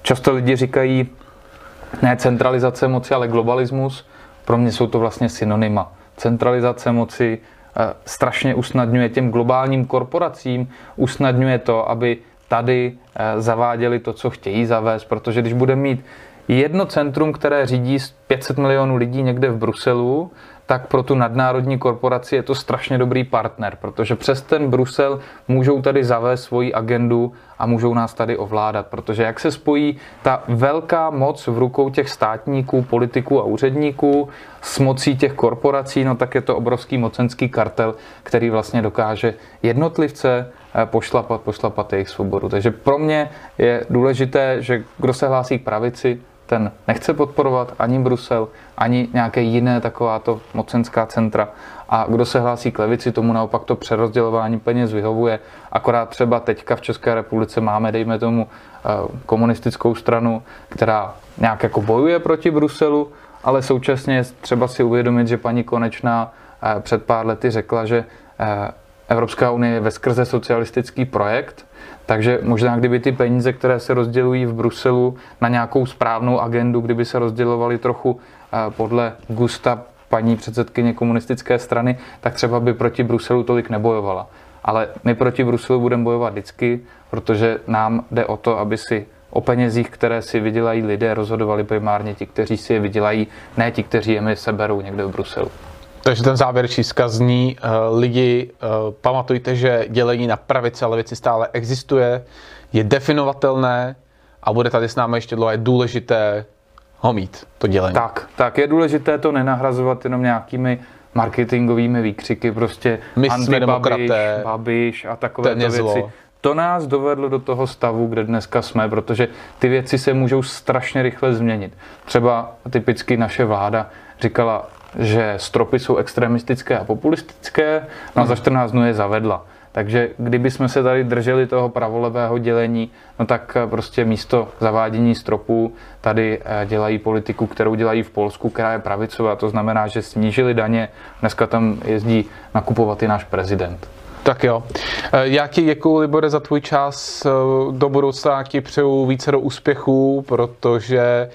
často lidi říkají, ne centralizace moci, ale globalismus. Pro mě jsou to vlastně synonyma. Centralizace moci strašně usnadňuje těm globálním korporacím, usnadňuje to, aby tady eh, zaváděli to, co chtějí zavést, protože když bude mít jedno centrum, které řídí 500 milionů lidí někde v Bruselu, tak pro tu nadnárodní korporaci je to strašně dobrý partner, protože přes ten Brusel můžou tady zavést svoji agendu a můžou nás tady ovládat, protože jak se spojí ta velká moc v rukou těch státníků, politiků a úředníků s mocí těch korporací, no tak je to obrovský mocenský kartel, který vlastně dokáže jednotlivce eh, pošlapat, pošlapat jejich svobodu. Takže pro mě je důležité, že kdo se hlásí k pravici, ten nechce podporovat ani Brusel, ani nějaké jiné takováto mocenská centra. A kdo se hlásí k levici, tomu naopak to přerozdělování peněz vyhovuje. Akorát třeba teďka v České republice máme, dejme tomu, eh, komunistickou stranu, která nějak jako bojuje proti Bruselu, ale současně třeba si uvědomit, že paní Konečná eh, před pár lety řekla, že eh, Evropská unie je ve skrze socialistický projekt, takže možná kdyby ty peníze, které se rozdělují v Bruselu na nějakou správnou agendu, kdyby se rozdělovaly trochu podle gusta paní předsedkyně komunistické strany, tak třeba by proti Bruselu tolik nebojovala. Ale my proti Bruselu budeme bojovat vždycky, protože nám jde o to, aby si o penězích, které si vydělají lidé, rozhodovali primárně ti, kteří si je vydělají, ne ti, kteří je mi seberou někde v Bruselu. Takže ten závěrečný vzkaz zní, uh, lidi, uh, pamatujte, že dělení na pravici a levici stále existuje, je definovatelné a bude tady s námi ještě dlouho. Je důležité ho mít, to dělení. Tak, tak je důležité to nenahrazovat jenom nějakými marketingovými výkřiky, prostě My jsme demokraté, Babiš a takové věci. Zlo. To nás dovedlo do toho stavu, kde dneska jsme, protože ty věci se můžou strašně rychle změnit. Třeba typicky naše vláda říkala, že stropy jsou extremistické a populistické, no a za 14 dnů je zavedla. Takže kdyby jsme se tady drželi toho pravolevého dělení, no tak eh, prostě místo zavádění stropů tady eh, dělají politiku, kterou dělají v Polsku, která je pravicová. To znamená, že snížili daně, dneska tam jezdí nakupovat i náš prezident. Tak jo. Eh, já ti děkuji, Libore, za tvůj čas. Do budoucna ti přeju více do úspěchů, protože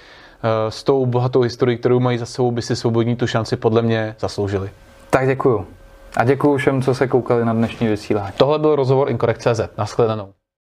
s tou bohatou historií, kterou mají za sebou, by si svobodní tu šanci podle mě zasloužili. Tak děkuju. A děkuji všem, co se koukali na dnešní vysílání. Tohle byl rozhovor Incorrect.cz. Naschledanou.